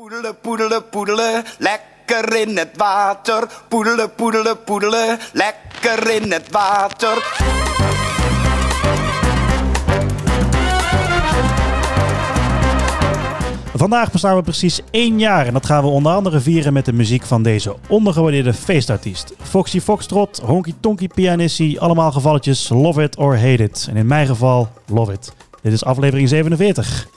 Poedelen, poedelen, poedelen, lekker in het water. Poedelen, poedelen, poedelen, lekker in het water. Vandaag bestaan we precies één jaar en dat gaan we onder andere vieren met de muziek van deze ondergewaardeerde feestartiest. Foxy Foxtrot, Honky Tonky Pianissie, allemaal gevalletjes Love It or Hate It. En in mijn geval Love It. Dit is aflevering 47.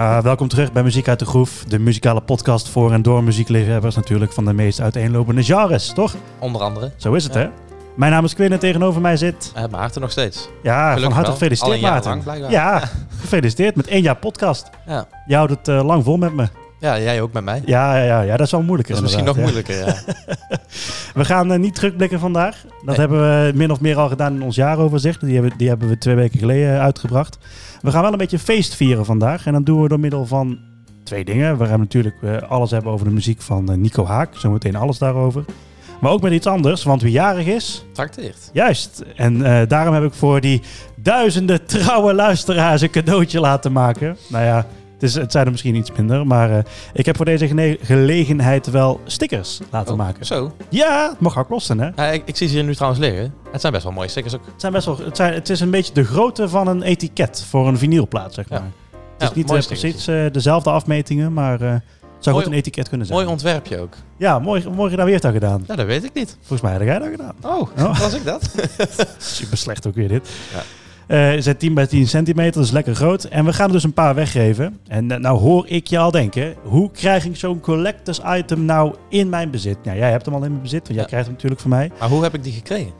Ah, welkom terug bij Muziek uit de Groef, de muzikale podcast voor en door muziekliefhebbers natuurlijk van de meest uiteenlopende genres, toch? Onder andere. Zo is het Ja. hè? Mijn naam is Quinn en tegenover mij zit... Uh, Maarten nog steeds. Ja, van harte gefeliciteerd Maarten. lang, ja, gefeliciteerd met één jaar podcast. Ja. Je houdt het eh, lang vol met me. Ja, jij ook met mij. Ja, ja, ja, ja dat is wel moeilijker. dat is misschien nog moeilijker, ja. We gaan eh, niet terugblikken vandaag. Dat Nee. hebben we min of meer al gedaan in ons jaaroverzicht. Die hebben, die hebben we twee weken geleden eh, uitgebracht. We gaan wel een beetje feest vieren vandaag. En dat doen we door middel van twee dingen. We gaan natuurlijk eh, alles hebben over de muziek van Nico Haak. Zometeen alles daarover. Maar ook met iets anders, want wie jarig is, Trakteert. Juist. En daarom heb ik voor die duizenden trouwe luisteraars een cadeautje laten maken. Nou ja, het, is, het zijn er misschien iets minder. Maar eh, ik heb voor deze gelegenheid wel stickers laten Oh, maken. Zo. Ja, het mag ook kosten hè. Ja, ik, ik zie ze hier nu trouwens liggen. Het zijn best wel mooie stickers ook. Het, zijn best wel, het, zijn, het is een beetje de grootte van een etiket voor een vinylplaat, zeg Ja. maar. Het is Ja, niet eh, precies eh, dezelfde afmetingen, maar het zou Mooi- goed een etiket kunnen zijn. Mooi ontwerpje ook. ja, mooi, mooi gedaan. Wie heeft dat gedaan? Ja, dat weet ik niet. Volgens mij had jij dat gedaan. Oh, Oh. was ik dat? Super slecht ook weer dit. Ja. Het zijn 10 bij 10 centimeter, dus lekker groot. En we gaan er dus een paar weggeven. En eh, nou hoor ik je al denken, hoe krijg ik zo'n collectors item nou in mijn bezit? Nou, jij hebt hem al in mijn bezit, want jij Ja. krijgt hem natuurlijk van mij. Maar hoe heb ik die gekregen?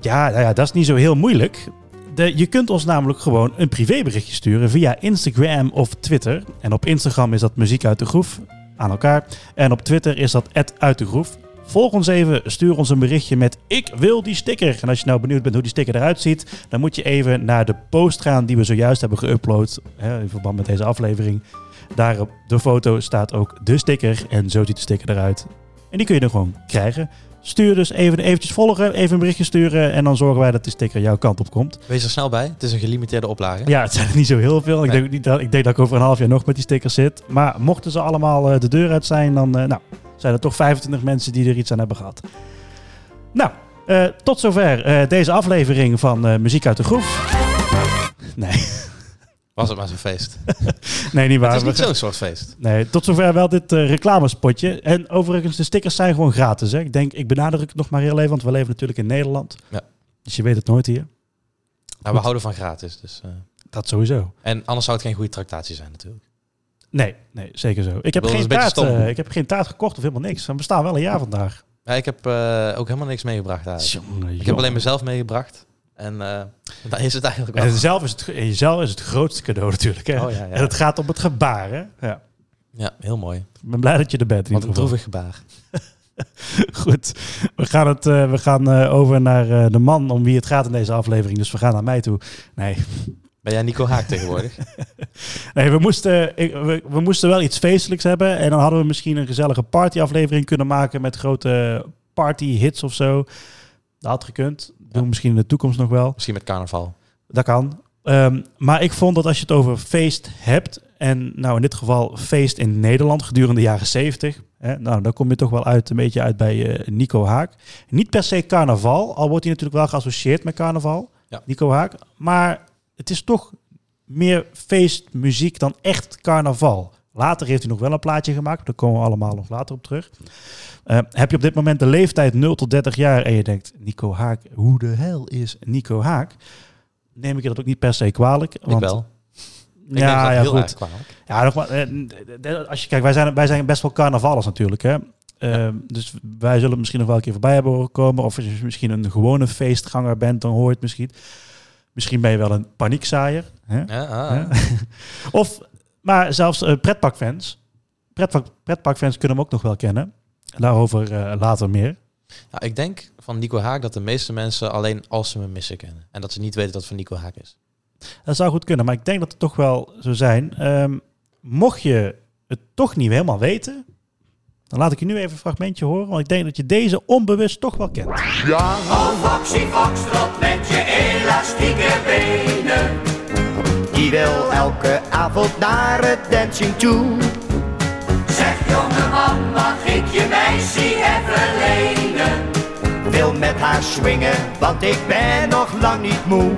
Ja, nou ja, dat is niet zo heel moeilijk. De, je kunt ons namelijk gewoon een privéberichtje sturen via Instagram of Twitter. En op Instagram is dat muziek uit de groef aan elkaar. En op Twitter is dat uit de groef. Volg ons even, stuur ons een berichtje met ik wil die sticker. En als je nou benieuwd bent hoe die sticker eruit ziet, dan moet je even naar de post gaan die we zojuist hebben geüpload in verband met deze aflevering. Daar op de foto staat ook de sticker en zo ziet de sticker eruit. En die kun je dan gewoon krijgen. Stuur dus even eventjes volgen, even een berichtje sturen en dan zorgen wij dat die sticker jouw kant op komt. Wees er snel bij. Het is een gelimiteerde oplage. Ja, het zijn er niet zo heel veel. Ik, denk, niet dat, ik denk dat ik over een half jaar nog met die stickers zit. Maar mochten ze allemaal eh, de deur uit zijn, dan eh, nou, zijn er toch 25 mensen die er iets aan hebben gehad. Nou, eh, tot zover deze aflevering van Muziek uit de Groef. Nee, Was het maar zo'n feest. nee niet waar. het is niet zo'n soort feest. Nee, tot zover wel dit eh, reclamespotje. En overigens, de stickers zijn gewoon gratis. Hè? Ik denk, ik benadruk het nog maar heel even, want we leven natuurlijk in Nederland. Ja. Dus je weet het nooit hier. Nou, we houden van gratis. Dus, eh. Dat sowieso. En anders zou het geen goede tractatie zijn natuurlijk. Nee, nee, zeker zo. Ik heb, geen taart, eh, ik heb geen taart gekocht of helemaal niks. We bestaan wel een jaar vandaag. Ja, ik heb ook helemaal niks meegebracht eigenlijk. Ik heb alleen mezelf meegebracht. En eh daar is het eigenlijk wel. En zelf is het, en jezelf is het grootste cadeau natuurlijk. Hè? Oh, ja, ja. En het gaat om het gebaar. Hè? Ja. Ja, heel mooi. Ik ben blij dat je er bent. In Wat een droevig gebaar. Goed, we gaan, het, eh, we gaan eh, over naar eh, de man om wie het gaat in deze aflevering. Dus we gaan naar mij toe. Nee, Ben jij Nico Haak tegenwoordig? nee we, moesten, we, we moesten wel iets feestelijks hebben. En dan hadden we misschien een gezellige partyaflevering kunnen maken met grote partyhits of zo. Dat had gekund. Doen we misschien in de toekomst nog wel. Misschien met carnaval. Dat kan. Ehm, maar ik vond dat als je het over feest hebt, en nou in dit geval feest in Nederland gedurende de jaren 70, hè, nou dan kom je toch wel uit een beetje uit bij eh, Nico Haak. Niet per se carnaval, al wordt hij natuurlijk wel geassocieerd met carnaval, Ja. Nico Haak. Maar het is toch meer feestmuziek dan echt carnaval. Later heeft hij nog wel een plaatje gemaakt, daar komen we allemaal nog later op terug. Eh, heb je op dit moment de leeftijd 0 tot 30 jaar en je denkt, Nico Haak, hoe de hel is Nico Haak? Neem ik je dat ook niet per se kwalijk. ik want- wel. Ik neem Ja, ja, heel goed. Ja, nog maar, eh, als je kijkt, wij zijn, wij zijn best wel carnavallers natuurlijk. Hè? Eh, Dus wij zullen misschien nog wel een keer voorbij hebben horen komen. Of als je misschien een gewone feestganger bent, dan hoor je het misschien. Misschien ben je wel een paniekzaaier. Hè? Ja, ah, of, maar zelfs eh, pretparkfans. Pretpark, pretparkfans kunnen we ook nog wel kennen. Daarover eh, later meer. Nou, ik denk van Nico Haak dat de meeste mensen alleen als ze me missen kennen. En dat ze niet weten dat het van Nico Haak is. Dat zou goed kunnen, maar ik denk dat het toch wel zo zijn. Ehm, mocht je het toch niet helemaal weten, dan laat ik je nu even een fragmentje horen, want ik denk dat je deze onbewust toch wel kent. Ja. Oh, Foxy Foxtrot met je elastieke benen. Die wil elke avond naar het dancing toe. Zeg jongeman, mag ik je meisje even lenen? Wil met haar swingen, want ik ben nog lang niet moe.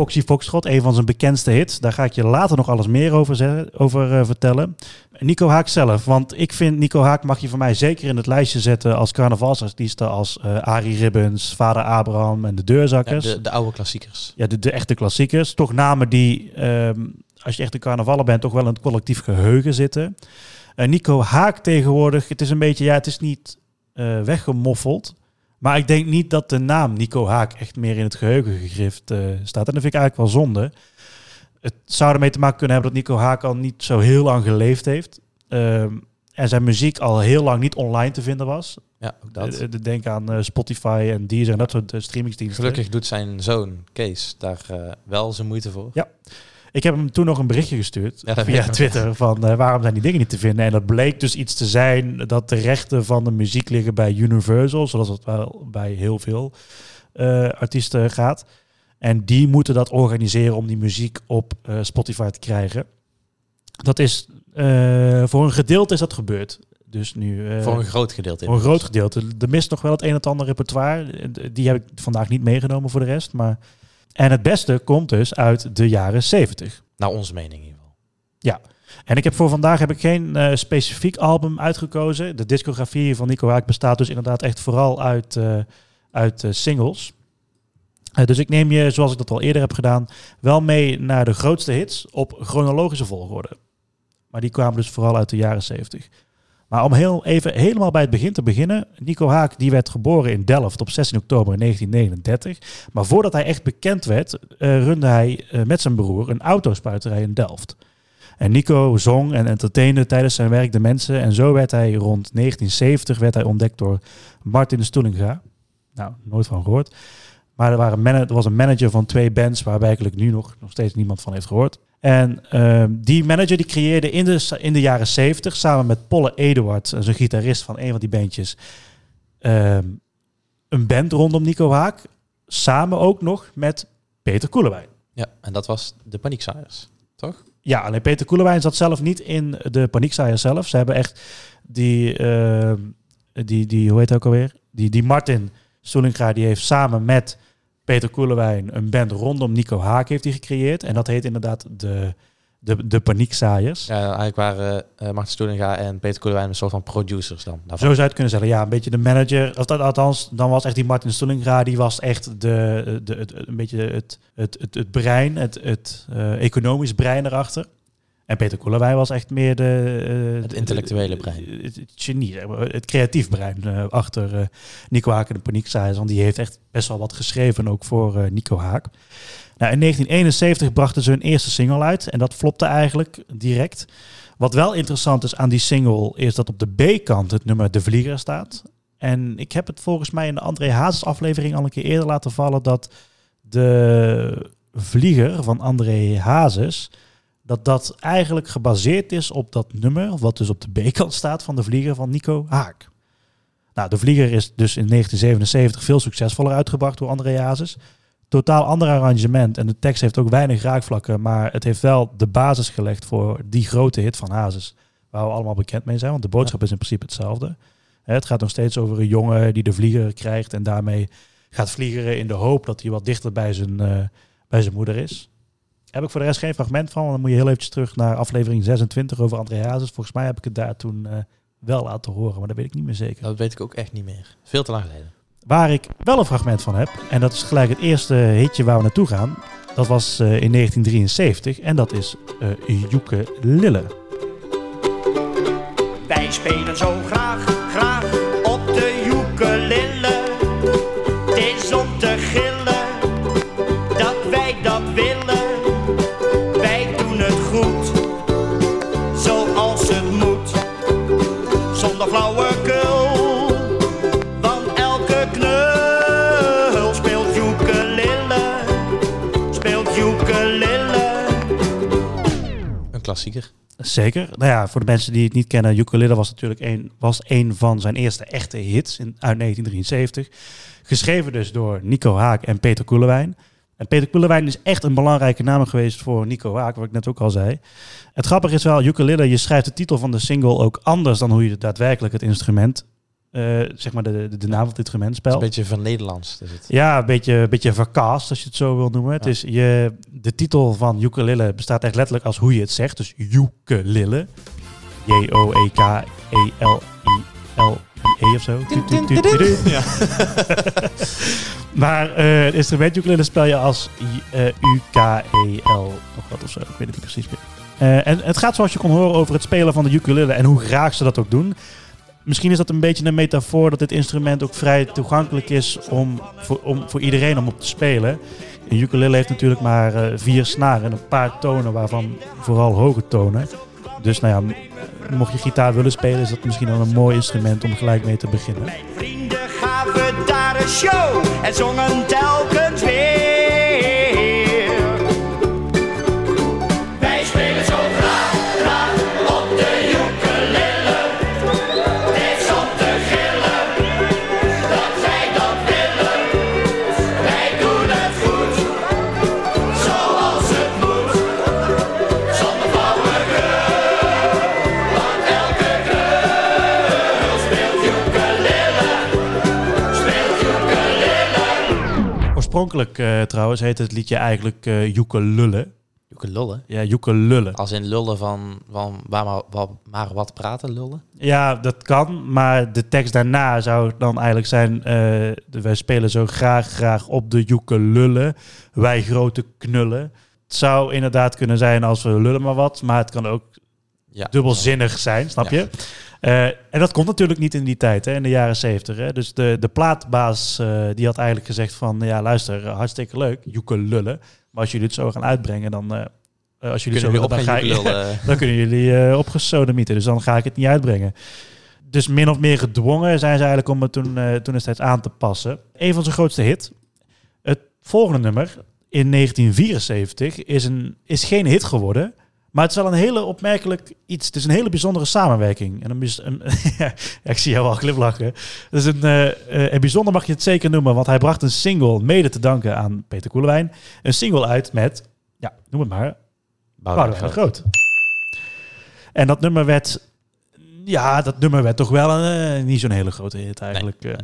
Foxy Foxtrot, een van zijn bekendste hits. Daar ga ik je later nog alles meer over, zeggen, over uh, vertellen. Nico Haak zelf, want ik vind Nico Haak mag je voor mij zeker in het lijstje zetten als carnavalsartiesten als uh, Arie Ribbons, Vader Abraham en de Deurzakkers. Ja, de, de, oude klassiekers. Ja, de, de echte klassiekers. Toch namen die, um, als je echt een carnavaller bent, toch wel in het collectief geheugen zitten. Uh, Nico Haak tegenwoordig, het is een beetje, ja, het is niet uh, weggemoffeld. Maar ik denk niet dat de naam Nico Haak echt meer in het geheugen gegrift uh, staat. En dat vind ik eigenlijk wel zonde. Het zou ermee te maken kunnen hebben dat Nico Haak al niet zo heel lang geleefd heeft. Uh, en zijn muziek al heel lang niet online te vinden was. Ja, ook dat. De, de denk aan Spotify en Deezer en dat soort streamingsdiensten. Gelukkig doet zijn zoon Kees daar wel zijn moeite voor. Ja. Ik heb hem toen nog een berichtje gestuurd ja, via Twitter van uh, waarom zijn die dingen niet te vinden. En dat bleek dus iets te zijn dat de rechten van de muziek liggen bij Universal, zoals het wel bij heel veel uh, artiesten gaat. En die moeten dat organiseren om die muziek op uh, Spotify te krijgen. Dat is voor een gedeelte is dat gebeurd. Dus nu, voor een groot gedeelte. Voor een groot gedeelte. Er mist nog wel het een en ander repertoire. Die heb ik vandaag niet meegenomen voor de rest. Maar en het beste komt dus uit de jaren 70. Naar onze mening in ieder geval. Ja. En ik heb voor vandaag heb ik geen uh, specifiek album uitgekozen. De discografie van Nico Haak bestaat dus inderdaad echt vooral uit, uh, uit uh, singles. dus ik neem je, zoals ik dat al eerder heb gedaan, wel mee naar de grootste hits op chronologische volgorde. Maar die kwamen dus vooral uit de jaren 70. Maar om heel even helemaal bij het begin te beginnen. Nico Haak die werd geboren in Delft op 16 oktober 1939. Maar voordat hij echt bekend werd, uh, runde hij uh, met zijn broer een autospuiterij in Delft. En Nico zong en entertainde tijdens zijn werk de mensen. En zo werd hij rond 1970 werd hij ontdekt door Martin Stoelinga. Nou, nooit van gehoord. Maar er, waren er was een manager van twee bands waar eigenlijk nu nog, nog steeds niemand van heeft gehoord. En uh, die manager die creëerde in de, in de jaren 70 samen met Polle Eduard, zijn gitarist van een van die bandjes, uh, een band rondom Nico Haak. Samen ook nog met Peter Koelewijn. Ja, en dat was de Paniekzaaiers, toch? Ja, alleen Peter Koelewijn zat zelf niet in de Paniekzaaiers zelf. Ze hebben echt die, uh, die, die hoe heet het ook alweer? Die, die Martin Stoelinga, die heeft samen met Peter Koelewijn een band rondom Nico Haak heeft hij gecreëerd. En dat heet inderdaad de, de, de Paniekzaaiers. Ja, eigenlijk waren uh, Martin Stoelinga en Peter Koelewijn een soort van producers dan. Daarvan. Zo zou je het kunnen zeggen. Ja, een beetje de manager. Of althans, dan was echt die Martin Stoelinga, die was echt de, de, het, een beetje het, het, het, het brein, het, het uh, economisch brein erachter. En Peter Koelewijn was echt meer de... Uh, het intellectuele brein. Het, het, genie, het creatief brein uh, achter uh, Nico Haak en de Paniekzaaiers. Want die heeft echt best wel wat geschreven ook voor Nico Haak. Nou, in 1971 brachten ze hun eerste single uit. En dat flopte eigenlijk direct. Wat wel interessant is aan die single... is dat op de B-kant het nummer De Vlieger staat. En ik heb het volgens mij in de André Hazes aflevering al een keer eerder laten vallen... dat de Vlieger van André Hazes dat dat eigenlijk gebaseerd is op dat nummer, wat dus op de B-kant staat van de vlieger van Nico Haak. Nou, de vlieger is dus in 1977 veel succesvoller uitgebracht door André Hazes. Totaal ander arrangement en de tekst heeft ook weinig raakvlakken, maar het heeft wel de basis gelegd voor die grote hit van Hazes, waar we allemaal bekend mee zijn, want de boodschap is in principe hetzelfde. Het gaat nog steeds over een jongen die de vlieger krijgt en daarmee gaat vliegeren in de hoop dat hij wat dichter bij zijn, uh, bij zijn moeder is. Heb ik voor de rest geen fragment van. Want dan moet je heel eventjes terug naar aflevering 26 over André Hazes. Volgens mij heb ik het daar toen uh, wel laten horen, maar dat weet ik niet meer zeker. Dat weet ik ook echt niet meer. Veel te lang geleden. Waar ik wel een fragment van heb, en dat is gelijk het eerste hitje waar we naartoe gaan. Dat was uh, in 1973 en dat is uh, Joeke Lille. Wij spelen zo graag, graag Zeker. Nou ja, voor de mensen die het niet kennen, Ukulele was natuurlijk een, was een van zijn eerste echte hits in, uit 1973. Geschreven dus door Nico Haak en Peter Koelewijn. En Peter Koelewijn is echt een belangrijke naam geweest voor Nico Haak, wat ik net ook al zei. Het grappige is wel, Ukulele, je schrijft de titel van de single ook anders dan hoe je daadwerkelijk het instrument, eh, zeg maar de, de, de naam van het instrument Het is een beetje van Nederlands. Is het. Ja, een beetje, een beetje vercast, als je het zo wil noemen. Het is je, de titel van ukulele bestaat echt letterlijk als hoe je het zegt. Dus ukulele. J-O-E-K-E-L-I-L-I-E of zo. Tuut, tuut, tuut. Ja. Maar eh, het instrument ukulele spel je als U-K-E-L nog wat of zo. Ik weet het niet precies meer. Eh, en het gaat zoals je kon horen over het spelen van de ukulele en hoe graag ze dat ook doen. Misschien is dat een beetje een metafoor dat dit instrument ook vrij toegankelijk is om voor, om, voor iedereen om op te spelen. Een ukulele heeft natuurlijk maar eh, vier snaren en een paar tonen, waarvan vooral hoge tonen. Dus nou ja, mocht je gitaar willen spelen, is dat misschien wel een mooi instrument om gelijk mee te beginnen. Mijn vrienden gaven daar een show en zongen telkens Oorspronkelijk eh, trouwens heette het liedje eigenlijk eh Ukulele. Ukulele. Ja, Ukulele. Als in lullen van, van waar maar, wat, maar wat praten, lullen. Ja, dat kan, maar de tekst daarna zou dan eigenlijk zijn... eh, wij spelen zo graag, graag op de ukulele, wij grote knullen. Het zou inderdaad kunnen zijn als we lullen maar wat, maar het kan ook Ja. dubbelzinnig zijn, snap Ja. je? Eh, en dat komt natuurlijk niet in die tijd, hè, in de jaren zeventig. Dus de, de plaatbaas eh, die had eigenlijk gezegd van... ja, luister, eh, hartstikke leuk, ukulele. Maar als jullie het zo gaan uitbrengen, dan... eh, als jullie Kunnen zo willen, dan ga ik- dan kunnen jullie opgesodemieten. Dus dan ga ik het niet uitbrengen. Dus min of meer gedwongen zijn ze eigenlijk om het toen, toen destijds aan te passen. Een van zijn grootste hit. Het volgende nummer in 1974 is, een, is geen hit geworden. Maar het is wel een hele opmerkelijk iets. Het is een hele bijzondere samenwerking. En een, bijz- een, ja, ik zie jou al glimlachen. Dus een, eh, eh, en bijzonder mag je het zeker noemen, want hij bracht een single mede te danken aan Peter Koelewijn. Een single uit met, ja, noem het maar, Boudewijn Boudewijn de Groot. Groot. En dat nummer werd, ja, dat nummer werd toch wel een, eh, niet zo'n hele grote hit eigenlijk.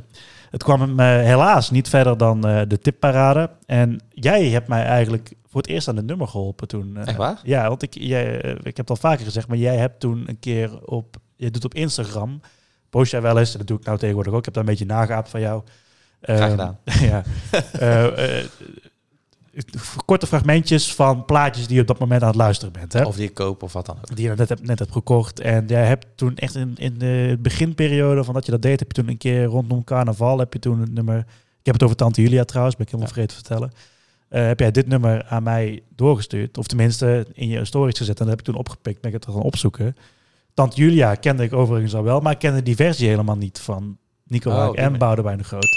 Het kwam hem helaas niet verder dan de tipparade. En jij hebt mij eigenlijk voor het eerst aan het nummer geholpen toen. eh. Echt waar? Ja, want ik, jij, eh, ik heb het al vaker gezegd, maar jij hebt toen een keer op, je doet op Instagram, post jij wel eens, en dat doe ik nou tegenwoordig ook, ik heb daar een beetje nageaapt van jou. Graag Ehm, gedaan. ja. Eh, korte fragmentjes van plaatjes die je op dat moment aan het luisteren bent. Hè? Of die ik koop of wat dan ook. Die je net hebt, net hebt gekocht. En jij hebt toen echt in, in de beginperiode van dat je dat deed, heb je toen een keer rondom carnaval, heb je toen het nummer, ik heb het over Tante Julia trouwens, ben ik helemaal vergeten te vertellen. Eh, heb jij dit nummer aan mij doorgestuurd, of tenminste in je stories gezet en dat heb ik toen opgepikt, ben ik het gaan opzoeken. Tante Julia kende ik overigens al wel, maar ik kende die versie helemaal niet van Nico Oh, en. Boudewijn de Groot.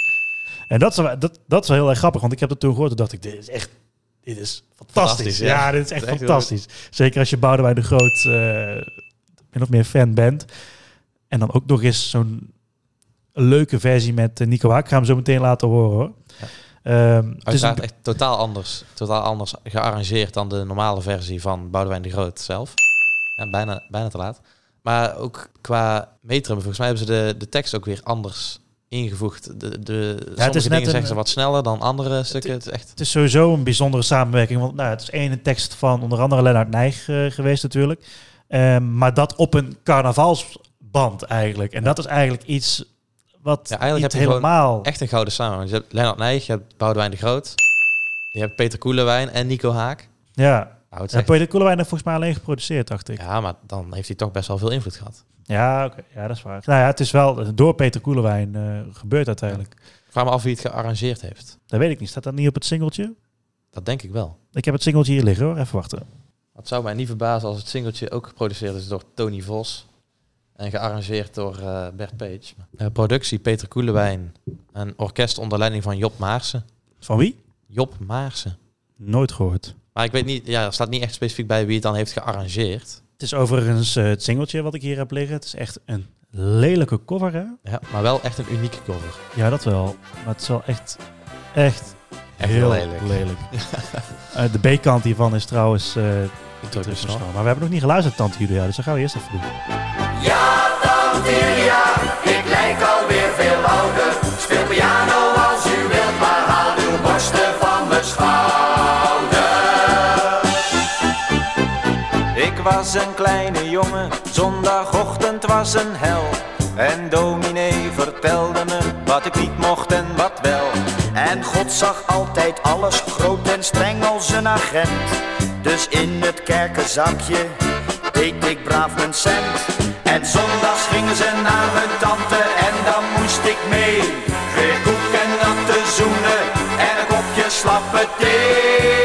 En dat is, dat, dat is wel heel erg grappig, want ik heb het toen gehoord en dacht ik, dit is echt, dit is fantastisch. Fantastisch, ja. ja. dit is echt Dat is echt heel fantastisch. Zeker als je Boudewijn de Groot uh, min of meer fan bent. En dan ook nog eens zo'n leuke versie met uh, Nico Haak. Ik ga hem zo meteen laten horen hoor. Ja. Um, het is een, echt totaal anders. Totaal anders gearrangeerd dan de normale versie van Boudewijn de Groot zelf. Ja, bijna, bijna te laat. Maar ook qua metrum, volgens mij hebben ze de, de tekst ook weer anders ingevoegd. De, de, sommige is dingen een- zeggen ze wat sneller dan andere stukken. Het is echt... het is sowieso een bijzondere samenwerking. Want nou, het is één tekst van onder andere Lennart Nijg uh, geweest natuurlijk. Um, maar dat op een carnavalsband eigenlijk. En dat is eigenlijk iets wat Ja, eigenlijk heb je helemaal... Echt een gouden samenwerking. Je hebt Lennart Nijg, je hebt Boudewijn de Groot. Je hebt Peter Koelewijn en Nico Haak. Ja, Nou, ja echt- Peter Koelewijn heeft volgens mij alleen geproduceerd, dacht ik. ja, maar dan heeft hij toch best wel veel invloed gehad. Ja, oké. ja, dat is waar. Nou ja, het is wel door Peter Koelewijn uh, gebeurd uiteindelijk. Ik vraag me af wie het gearrangeerd heeft. Dat weet ik niet. Staat dat niet op het singeltje? Dat denk ik wel. Ik heb het singeltje hier liggen hoor. Even wachten. Het zou mij niet verbazen als het singeltje ook geproduceerd is door Tony Vos. En gearrangeerd door uh, Bert Page. Uh, productie Peter Koelewijn. Een orkest onder leiding van Job Maarsen. Van wie? Job Maarsen. Nooit gehoord. Maar ik weet niet, ja, er staat niet echt specifiek bij wie het dan heeft gearrangeerd. Het is overigens eh, het singeltje wat ik hier heb liggen. Het is echt een lelijke cover, hè? Ja, maar wel echt een unieke cover. Ja, dat wel. Maar het is wel echt, echt, Echt heel lelijk. lelijk. Eh, de B-kant hiervan is trouwens eh Ik druk terug dus nog. Maar we hebben nog niet geluisterd, Tante Julia. Dus dat gaan we eerst even doen. Ja, Julia, ik lijk alweer veel ouder. Speel piano als u wilt, maar haal uw borsten van mijn schouder. Ik was een kleine jongen, zondagochtend was een hel. En dominee vertelde me wat ik niet mocht en wat wel. En God zag altijd alles groot en streng als een agent. Dus in het kerkenzakje deed ik braaf mijn cent. En zondags gingen ze naar hun tante en dan moest ik mee. Kreeg koek en natte zoenen en een kopje slappe thee.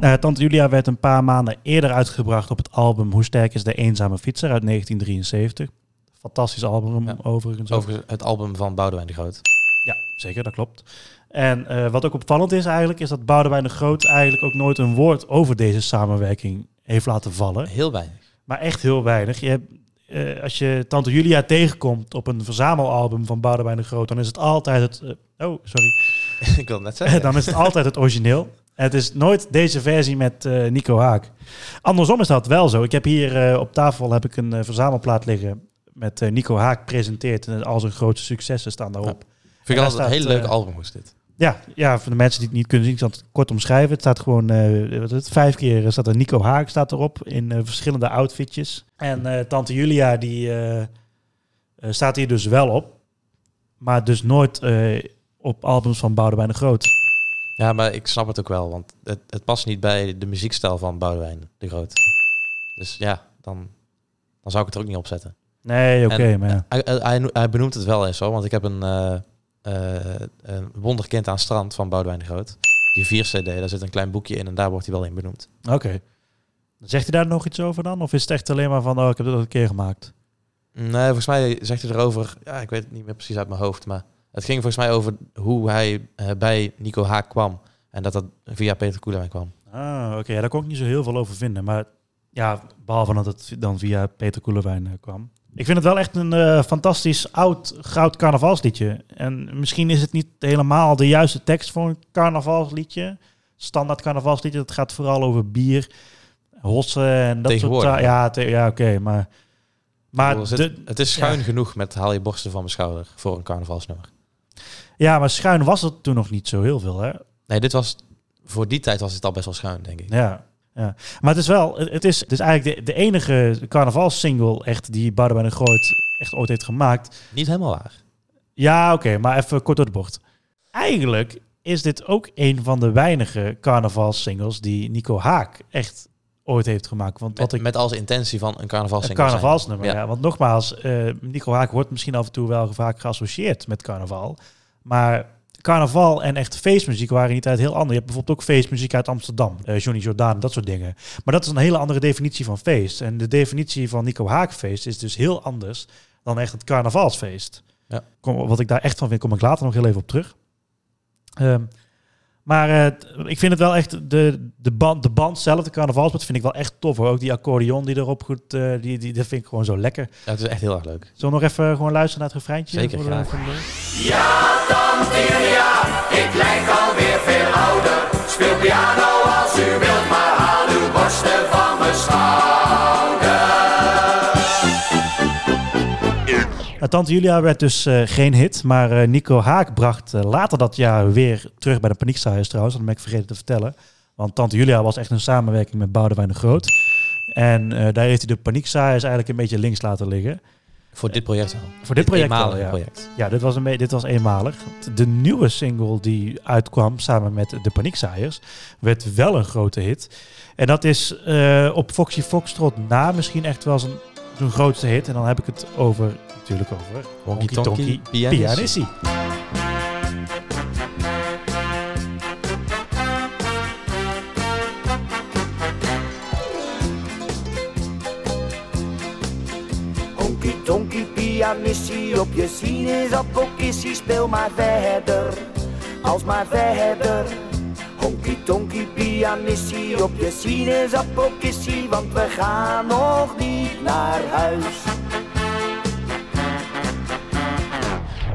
Eh, Tante Julia werd een paar maanden eerder uitgebracht op het album Hoe sterk is de eenzame fietser uit 1973. Fantastisch album Ja. overigens. Over het album van Boudewijn de Groot. Ja, zeker, dat klopt. En eh, wat ook opvallend is eigenlijk, is dat Boudewijn de Groot eigenlijk ook nooit een woord over deze samenwerking heeft laten vallen. Heel weinig. Maar echt heel weinig. Je hebt, eh, als je Tante Julia tegenkomt op een verzamelalbum van Boudewijn de Groot, dan is het altijd het... eh, oh, sorry. ik wil net zeggen. dan is het altijd het origineel. Het is nooit deze versie met eh, Nico Haak. Andersom is dat wel zo. Ik heb hier op tafel heb ik een verzamelplaat liggen met Nico Haak presenteert en al zijn grootste successen staan daarop. Vind ik altijd een heel leuk album was dit. Ja, ja, voor de mensen die het niet kunnen zien, ik zal het kort omschrijven. Het staat gewoon, eh, wat het, vijf keer staat er Nico Haak staat erop in eh, verschillende outfitjes. En eh, Tante Julia, die staat hier dus wel op. Maar dus nooit op albums van Boudewijn de Groot. Ja, maar ik snap het ook wel, want het, het past niet bij de muziekstijl van Boudewijn de Groot. Dus ja, dan, dan zou ik het er ook niet op zetten. Nee, oké, maar ja. Hij, hij, hij benoemt het wel eens zo, want ik heb een, een wonderkind aan strand van Boudewijn de Groot. Die 4 CD, daar zit een klein boekje in en daar wordt hij wel in benoemd. Oké. Zegt hij daar nog iets over dan? Of is het echt alleen maar van, oh, ik heb dat een keer gemaakt? Nee, volgens mij zegt hij erover, ja, ik weet het niet meer precies uit mijn hoofd, maar het ging volgens mij over hoe hij eh, bij Nico Haak kwam. En dat dat via Peter Koelewijn kwam. Ah, oké. Ja, daar kon ik niet zo heel veel over vinden. Maar ja, behalve dat het dan via Peter Koelewijn eh, kwam. Ik vind het wel echt een eh, fantastisch oud goud carnavalsliedje. En misschien is het niet helemaal de juiste tekst voor een carnavalsliedje. Standaard carnavalsliedje. Dat gaat vooral over bier, hossen en dat soort ta- Ja, ja oké. maar maar Ik bedoel, de, het, het is schuin genoeg met haal je borsten van mijn schouder voor een carnavalsnummer. ja, maar schuin was het toen nog niet zo heel veel, hè? Nee, dit was, voor die tijd was het al best wel schuin, denk ik. Ja, ja. Maar het is wel, het is, het is eigenlijk de, de enige carnavalsingle echt die Boudewijn de Groot echt ooit heeft gemaakt. Niet helemaal waar. Ja, oké, maar even kort door de bocht. Eigenlijk is dit ook een van de weinige carnavalsingles die Nico Haak echt ooit heeft gemaakt. Want wat Met, ik met als intentie van een een carnavalssingle zijn. carnavalsnummer, ja. Ja. Want nogmaals, eh, Nico Haak wordt misschien af en toe wel vaak geassocieerd met carnaval. Maar carnaval en echt feestmuziek waren niet uit heel ander. Je hebt bijvoorbeeld ook feestmuziek uit Amsterdam, eh, Johnny Jordaan, dat soort dingen. Maar dat is een hele andere definitie van feest. En de definitie van Nico Haak feest is dus heel anders dan echt het carnavalsfeest. Ja. Kom, wat ik daar echt van vind, kom ik later nog heel even op terug. Ehm, maar eh, ik vind het wel echt, de, de, band, de band zelf, de carnavalsband, vind ik wel echt tof. Hoor. Ook die accordeon die erop goed, eh, die, die, dat vind ik gewoon zo lekker. Ja, het is echt heel erg leuk. Zullen we nog even gewoon luisteren naar het refreintje? Zeker, Voor de- graag. voor de- Ja, tante Julia, ik lijk alweer veel ouder. Speel piano als u wilt, maar haal uw borsten van mijn schouder. Tante Julia werd dus eh, geen hit, maar eh, Nico Haak bracht eh, later dat jaar weer terug bij de Paniekzaaiers trouwens. Dat ben ik vergeten te vertellen. Want Tante Julia was echt een samenwerking met Boudewijn de Groot. En daar heeft hij de Paniekzaaiers eigenlijk een beetje links laten liggen. Voor dit project wel. Voor dit project ja. project. Ja, dit was, een dit was eenmalig. De nieuwe single die uitkwam samen met de Paniekzaaiers werd wel een grote hit. En dat is eh, op Foxy Foxtrot na misschien echt wel zijn, zijn grootste hit. En dan heb ik het over, natuurlijk over Honky Honky Tonky. Tonky pianissie op je sinaasappelkissie, speel maar verder, als maar verder. Honky tonky pianissie op je sinaasappelkissie, want we gaan nog niet naar huis.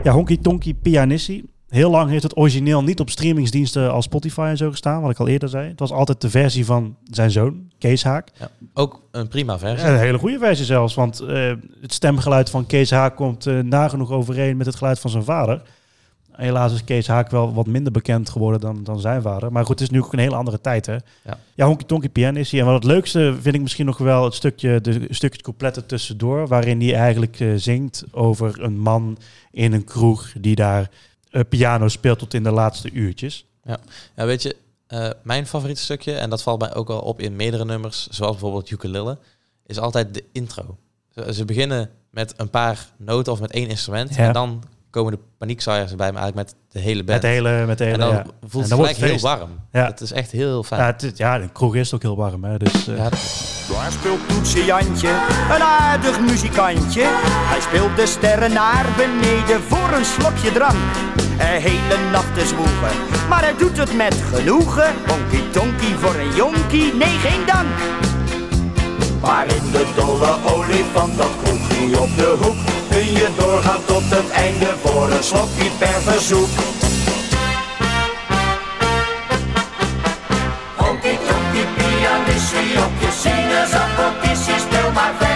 Ja, Honky Tonky Pianissi. Heel lang heeft het origineel niet op streamingsdiensten als Spotify en zo gestaan, wat ik al eerder zei. Het was altijd de versie van zijn zoon, Kees Haak. Ja. Ook een prima versie. Een hele goede versie zelfs, want eh, het stemgeluid van Kees Haak komt eh, nagenoeg overeen met het geluid van zijn vader. Helaas is Kees Haak wel wat minder bekend geworden dan, dan zijn vader. Maar goed, het is nu ook een hele andere tijd, hè? Ja. Ja, Honky Tonky Pianissi. En wat het leukste vind ik misschien nog wel het stukje, de stukje coupletten tussendoor, waarin hij eigenlijk eh, zingt over een man in een kroeg die daar piano speelt tot in de laatste uurtjes. Ja, weet je, eh, mijn favoriete stukje, en dat valt mij ook al op in meerdere nummers, zoals bijvoorbeeld Ukulele, is altijd de intro. Ze, ze beginnen met een paar noten of met één instrument, Ja. en dan komen de paniekzaaiers erbij, maar eigenlijk met de hele band. Met de hele, met de hele, en dan ja. voelt En het dan het heel warm. Ja. Het is echt heel fijn. Ja, het, is- ja, de kroeg is ook heel warm, hè? Dus, eh, Ja, Daar speelt Toetse Jantje, een aardig muzikantje. Hij speelt de sterren naar beneden voor een slokje drank. Een hele nacht te zwoegen, maar hij doet het met genoegen. Honky tonky voor een jonkie, nee geen dank. Maar in de dolle olifant, dat kroegje op de hoek, kun je doorgaan tot het einde voor een slokje per verzoek. Honky tonky pianissie op je sinaasappelkissie, speel maar verder,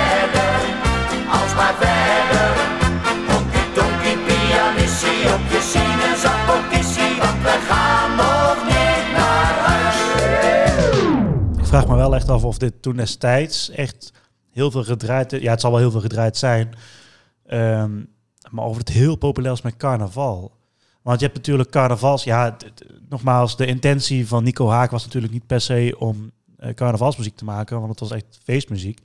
vraag me wel echt af of dit toen destijds echt heel veel gedraaid... Ja, het zal wel heel veel gedraaid zijn. Ehm, maar of het heel populair is met carnaval. Want je hebt natuurlijk carnavals... Ja, nogmaals, de intentie van Nico Haak was natuurlijk niet per se om eh, carnavalsmuziek te maken. Want het was echt feestmuziek.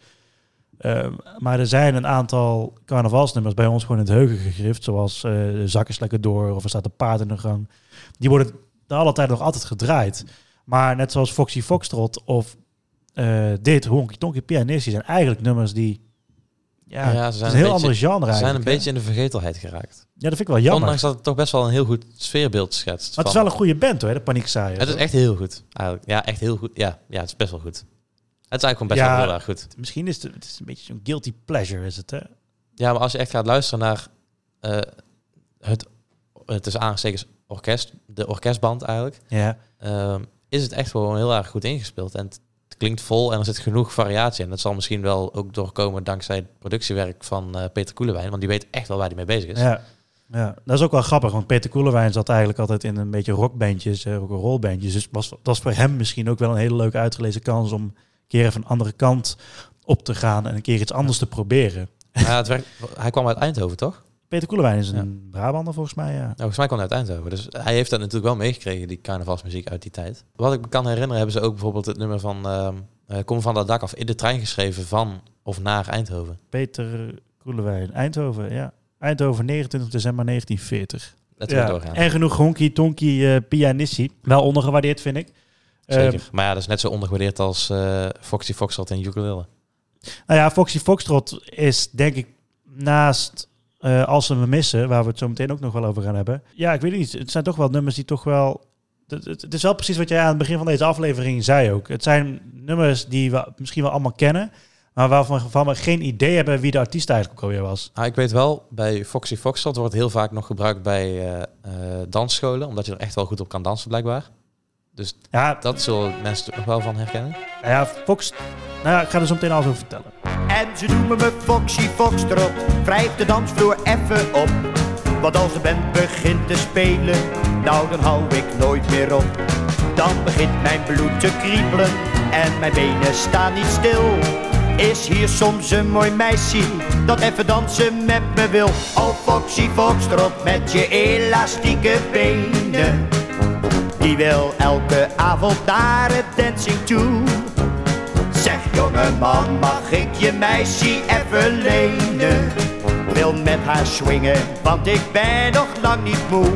Ehm, maar er zijn een aantal carnavalsnummers bij ons gewoon in het heugen gegrift. Zoals eh Zak is lekker door of er staat een paard in de gang. Die worden de alle tijd nog altijd gedraaid. Maar net zoals Foxy Foxtrot of eh, dit, Honky Tonky Pianistie, zijn eigenlijk nummers die... Ja, Ja, ze zijn een heel beetje- ander genre Ze zijn een beetje in de vergetelheid geraakt. Ja, dat vind ik wel jammer. Ondanks dat het toch best wel een heel goed sfeerbeeld schetst. maar het is wel een goede band hoor, de Paniekzaaiers. Het is echt heel goed, eigenlijk. Ja, echt heel goed. Ja, ja het is best wel goed. Het is eigenlijk gewoon best Ja. wel heel erg goed. Misschien is het, het is een beetje zo'n guilty pleasure, is het hè? Ja, maar als je echt gaat luisteren naar eh, het, het is aanstekens orkest, de orkestband eigenlijk, Ja. ehm, is het echt gewoon heel erg goed ingespeeld. En klinkt vol en er zit genoeg variatie. En dat zal misschien wel ook doorkomen dankzij het productiewerk van eh, Peter Koelewijn, want die weet echt wel waar hij mee bezig is. Ja. ja, dat is ook wel grappig, want Peter Koelewijn zat eigenlijk altijd in een beetje rockbandjes, eh, rock'n'rollbandjes. Dus was, dat was voor hem misschien ook wel een hele leuke uitgelezen kans om een keer even een andere kant op te gaan en een keer iets anders te proberen. Ja, het werkt, hij kwam uit Eindhoven, toch? Peter Koelewijn is een Brabander volgens mij, ja. Nou, volgens mij kwam hij uit Eindhoven. Dus hij heeft dat natuurlijk wel meegekregen, die carnavalsmuziek uit die tijd. Wat ik me kan herinneren, hebben ze ook bijvoorbeeld het nummer van ehm, eh, Kom van dat dak af in de trein geschreven van of naar Eindhoven. Peter Koelewijn, Eindhoven, ja. Eindhoven, 29 december 1940. Laten we Ja, doorgaan. en genoeg honky tonky pianissi. Wel ondergewaardeerd, vind ik. Zeker. Eh, maar ja, dat is net zo ondergewaardeerd als eh, Foxy Foxtrot en Ukulele. nou ja, Foxy Foxtrot is denk ik naast eh, Als me missen, waar we het zo meteen ook nog wel over gaan hebben. Ja, ik weet niet. Het zijn toch wel nummers die toch wel... Het, is wel precies wat jij aan het begin van deze aflevering zei ook. Het zijn nummers die we misschien wel allemaal kennen, maar waarvan waarvan we geen idee hebben wie de artiest eigenlijk ook alweer was. Ah, ik weet wel, bij Foxy Foxtrot wordt heel vaak nog gebruikt bij eh, eh, dansscholen, omdat je er echt wel goed op kan dansen blijkbaar. Dus Ja, dat zullen mensen er nog wel van herkennen. nou ja, Fox... Nou ja, ik ga er zo meteen alles over vertellen. En ze noemen me Foxy Foxtrot, wrijf de dansvloer even op. Want als de band begint te spelen, nou dan hou ik nooit meer op. Dan begint mijn bloed te kriebelen en mijn benen staan niet stil. Is hier soms een mooi meisje dat even dansen met me wil? Oh Foxy Foxtrot met je elastieke benen. Die wil elke avond naar het dancing toe. Zeg jongeman, mag ik je meisje even lenen? Wil met haar swingen, want ik ben nog lang niet moe.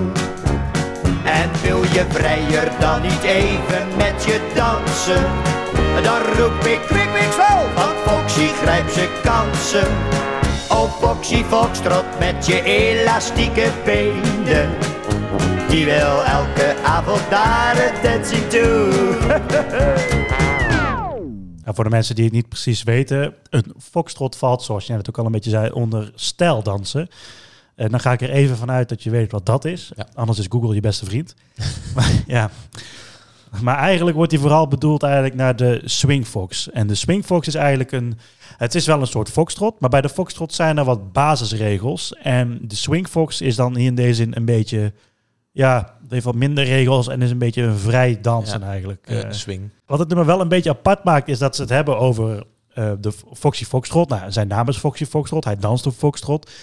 En wil je vrijer dan niet even met je dansen? Dan roep ik kwik, wel, want Foxy grijpt zijn kansen. Oh Foxy Foxtrot met je elastieke benen. Die wil elke avond dancing toe. Ja, voor de mensen die het niet precies weten, een foxtrot valt, zoals jij net ook al een beetje zei, onder stijldansen. En dan ga ik er even vanuit dat je weet wat dat is. Ja. Anders is Google je beste vriend. maar, ja. maar eigenlijk wordt die vooral bedoeld eigenlijk naar de swingfox. En de swingfox is eigenlijk een... Het is wel een soort foxtrot, maar bij de foxtrot zijn er wat basisregels. En de swingfox is dan hier in deze zin een beetje... Ja, het heeft wat minder regels en is een beetje een vrij dansen Ja. eigenlijk. Eh, swing. wat het nummer wel een beetje apart maakt, is dat ze het hebben over eh, de Foxy Foxtrot. Nou, zijn naam is Foxy Foxtrot. Hij danst op Foxtrot. Maar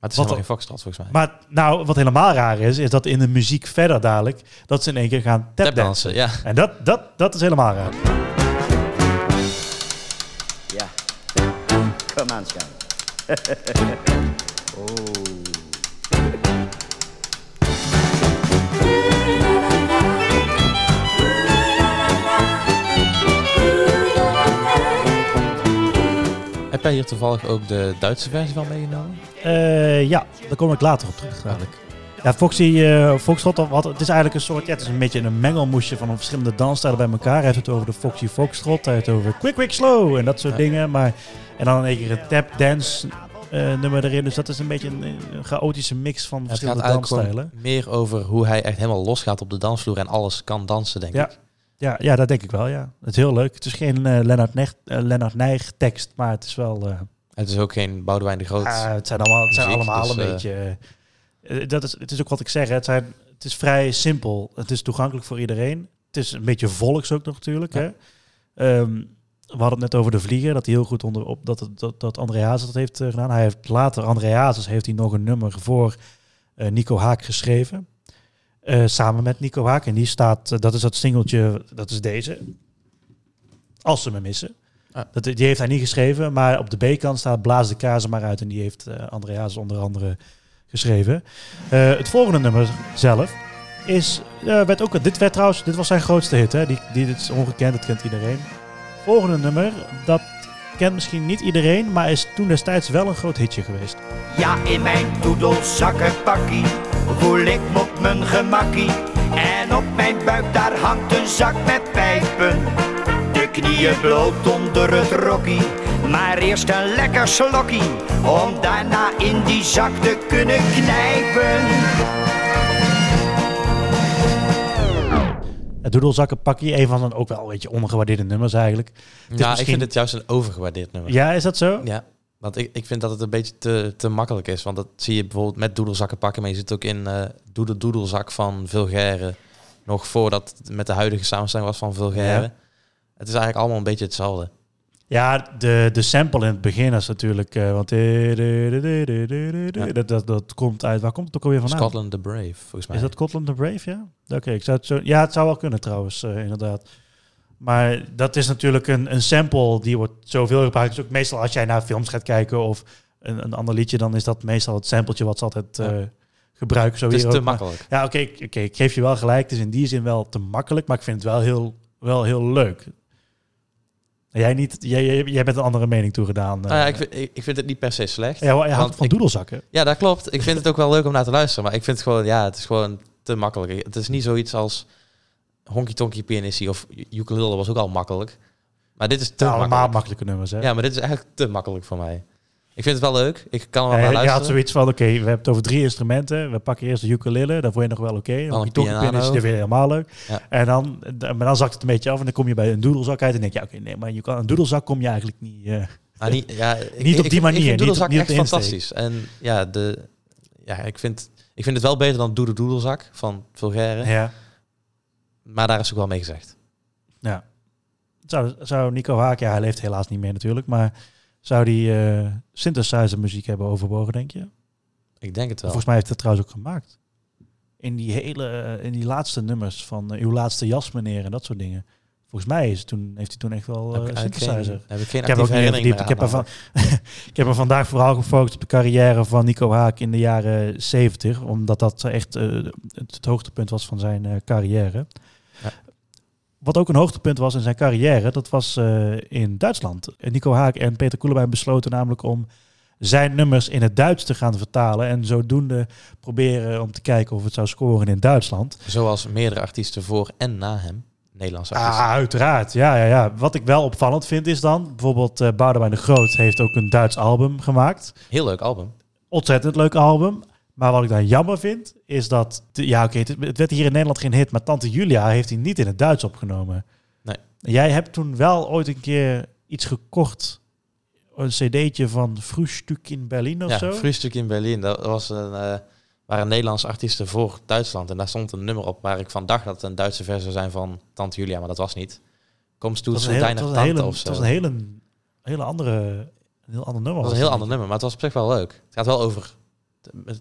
het is Wat geen foxtrot volgens mij. Maar nou, wat helemaal raar is, is dat in de muziek verder dadelijk, dat ze in één keer gaan tapdansen. Tapdansen, ja. En dat, dat, dat is helemaal raar. Ja, kom aan, schat. Heb jij hier toevallig ook de Duitse versie van meegenomen? Eh, ja, daar kom ik later op terug dadelijk. Ja, Foxy eh Foxtrot, wat, het is eigenlijk een soort, ja, het is een beetje een mengelmoesje van verschillende dansstijlen bij elkaar. Hij heeft het over de Foxy Foxtrot, hij heeft het over Quick Quick Slow en dat soort Ja. dingen. Maar, en dan in één keer een tap dance eh, nummer erin. Dus dat is een beetje een, een chaotische mix van verschillende eigenlijk dansstijlen. meer over hoe hij echt helemaal losgaat op de dansvloer en alles kan dansen, denk Ja. ik. Ja, ja, dat denk ik wel, ja. Het is heel leuk. Het is geen eh Lennart, Neg, eh, Lennart Nijg tekst, maar het is wel... eh, Het is ook geen Boudewijn de Groot. ah, het zijn allemaal, het zijn muziek, allemaal dus, een beetje... dat is, het is ook wat ik zeg, hè. het, zijn, het is vrij simpel. Het is toegankelijk voor iedereen. Het is een beetje volks ook nog natuurlijk, Ja. hè. Ehm, we hadden het net over de vlieger, dat hij heel goed onderop, dat, het- dat, dat André Hazes dat heeft gedaan. Hij heeft later, André Hazes heeft hij nog een nummer voor Nico Haak geschreven. Eh, samen met Nico Haak. En die staat, eh, dat is dat singeltje, dat is deze. Als ze me missen. Ah. Dat, die heeft hij niet geschreven, maar op de B-kant staat Blaas de kazen maar uit. En die heeft eh André Hazes onder andere geschreven. Eh, het volgende nummer zelf is, eh, werd ook, dit werd trouwens, dit was zijn grootste hit. Hè? Die, die, dit is ongekend, dat kent iedereen. Volgende nummer, dat kent misschien niet iedereen, maar is toen destijds wel een groot hitje geweest. Ja, in mijn doedelzakkenpakkie voel ik me op mijn gemakkie. En op mijn buik daar hangt een zak met pijpen. De knieën bloot onder het rokkie. Maar eerst een lekker slokkie, om daarna in die zak te kunnen knijpen. Het Doedelzakkenpakkie, een van zijn ook wel een beetje ondergewaardeerde nummers eigenlijk. ja, ik misschien- vind het juist een overgewaardeerd nummer. Ja, is dat zo? Ja, want ik, ik vind dat het een beetje te, te makkelijk is. Want dat zie je bijvoorbeeld met doedelzakken pakken. Maar je zit ook in eh doedel doedelzak van Vulgaire. Nog voordat het met de huidige samenstelling was van Vulgaire. Ja. Het is eigenlijk allemaal een beetje hetzelfde. Ja, de, de sample in het begin is natuurlijk... want Ja. dat, dat, dat komt uit... Waar komt het ook alweer vandaan? Scotland the Brave, volgens mij. Is dat Scotland the Brave, ja? Oké, ik zou het zo... Ja, het zou wel kunnen trouwens, eh, inderdaad. Maar dat is natuurlijk een, een sample die wordt zoveel gebruikt. Dus ook meestal als jij naar films gaat kijken of een, een ander liedje, dan is dat meestal het sampletje wat ze altijd Ja. gebruiken. Zo het is hier te ook. Maar- makkelijk. Ja, oké, ik- oké, ik geef je wel gelijk. Het is in die zin wel te makkelijk, maar ik vind het wel heel, wel heel leuk. Jij, niet, jij, jij, bent een andere mening toegedaan. Nou ja, ik, vind, ik, vind het niet per se slecht. ja, jij houdt van doedelzakken. Ja, dat klopt. Ik vind het ook wel leuk om naar te luisteren. Maar ik vind het gewoon, ja, het is gewoon te makkelijk. Het is niet zoiets als Honky Tonky Pianistie of Ukulele was ook al makkelijk. Maar dit is te Ja, allemaal makkelijk. makkelijke nummers, hè? Ja, maar dit is eigenlijk te makkelijk voor mij. Ik vind het wel leuk. Ik kan er wel Ja, naar je had luisteren. zoiets van, oké, we hebben het over drie instrumenten. We pakken eerst de ukulele, daar word je nog wel oké. Dan een die toch is dat weer helemaal leuk. Ja. En dan, maar dan zakt het een beetje af en dan kom je bij een doedelzak uit en denk je, ja, oké, nee, maar je kan, een doedelzak kom je eigenlijk niet... eh, niet, ja, ik- Niet op die manier, Ik vind niet Doedelzak op- niet op echt fantastisch. En ja, de, ja ik, vind, ik vind het wel beter dan Doede Doedelzak van Vulgaire. ja. Maar daar is ook wel mee gezegd. Ja. Zou, zou Nico Haak, ja, hij leeft helaas niet meer natuurlijk, maar zou die eh synthesizer muziek hebben overwogen, denk je? Ik denk het wel. Volgens mij heeft hij het trouwens ook gemaakt. In die hele, eh, in die laatste nummers van eh, uw laatste jas meneer en dat soort dingen. Volgens mij is toen, heeft hij toen echt wel heb, ik synthesizer. geen, heb ik geen Ik heb, ook niet ik, er van, ik heb me vandaag vooral gefocust op de carrière van Nico Haak in de jaren 70. Omdat dat echt het, het hoogtepunt was van zijn carrière. Wat ook een hoogtepunt was in zijn carrière, dat was eh, in Duitsland. Nico Haak en Peter Koelewijn besloten namelijk om zijn nummers in het Duits te gaan vertalen. En zodoende proberen om te kijken of het zou scoren in Duitsland. Zoals meerdere artiesten voor en na hem. Nederlandse artiesten. Ah, uiteraard. Ja, ja, ja. Wat ik wel opvallend vind is dan, bijvoorbeeld eh Boudewijn de Groot heeft ook een Duits album gemaakt. Heel leuk album. Ontzettend leuk album. Maar wat ik dan jammer vind, is dat... ja, oké, het, het werd hier in Nederland geen hit, maar Tante Julia heeft hij niet in het Duits opgenomen. Nee. Jij hebt toen wel ooit een keer iets gekocht, een cd'tje van Frühstück in Berlin of ja, zo? Frühstück in Berlin. Dat was een, eh, waren Nederlandse artiesten voor Duitsland. En daar stond een nummer op waar ik van dacht dat het een Duitse versie zou zijn van Tante Julia, maar dat was niet. Komst toe Het was zu een, heel, deiner het was een Tante hele, of het zo. was een hele, hele andere, een heel ander nummer. Dat was een heel ander nummer, maar het was op zich wel leuk. Het gaat wel over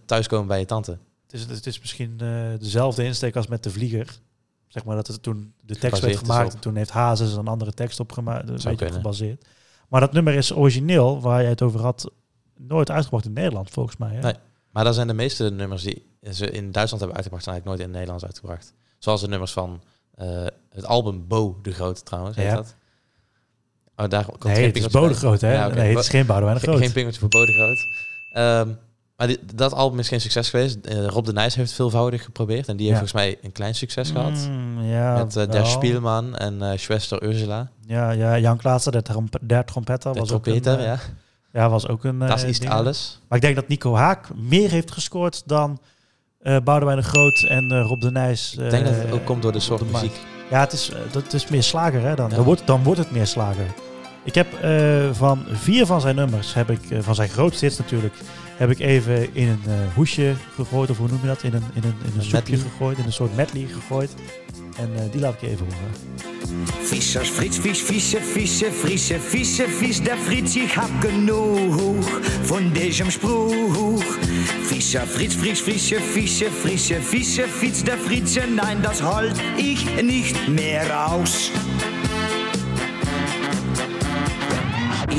thuiskomen bij je tante. Het is, het is misschien eh, dezelfde insteek als met de vlieger. Zeg maar dat het toen de tekst werd gemaakt en toen heeft Hazes een andere tekst opgemaakt, een beetje op kunnen. gebaseerd. Maar dat nummer is origineel, waar jij het over had, nooit uitgebracht in Nederland volgens mij. Hè? Nee. Maar daar zijn de meeste nummers die ze in Duitsland hebben uitgebracht, zijn eigenlijk nooit in het Nederlands uitgebracht. Zoals de nummers van eh, het album Bo de Grote trouwens, heet Ja. dat. Oh, daar komt Nee, geen het is bij. Groot, hè? Ja. Nee, het is geen Boudewijn de Groot. Geen pingeltje voor Bo de Groot. Ehm, maar die- dat album is geen succes geweest. Eh, Rob de Nijs heeft veelvoudig geprobeerd. En die heeft Ja. volgens mij een klein succes gehad. Mm, ja, Met uh, wel. Der Spielman en eh Schwester Ursula. Ja, ja, Jan Klaassen, de, trom- der trompetter, De was ook een, eh, ja. ja, was ook een. Dat eh, is alles. Maar ik denk dat Nico Haak meer heeft gescoord dan eh Boudewijn de Groot en eh, Rob de Nijs. Ik denk dat eh, het ook komt door de soort de muziek. Ja, het is, eh, dat is meer slager hè, dan. Ja. Dan, wordt, dan wordt het meer slager. Ik heb eh, van vier van zijn nummers, heb ik, eh, van zijn grootste hits natuurlijk, heb ik even in een eh, hoesje gegooid. Of hoe noem je dat? In een, in een, in een, Een soepje medley? gegooid, in een soort medley gegooid. En eh, die laat ik je even horen. Fischers, Fritz, Fisch, Fische, Fische, Frische, Fische, Fisch, der Fritz, ich hab genug von diesem Spruch. Fischer, Fritz, Frisch, Fische, Fische, Frische, Fische, Fitz, der Fritze, nein, das halt ich nicht mehr aus.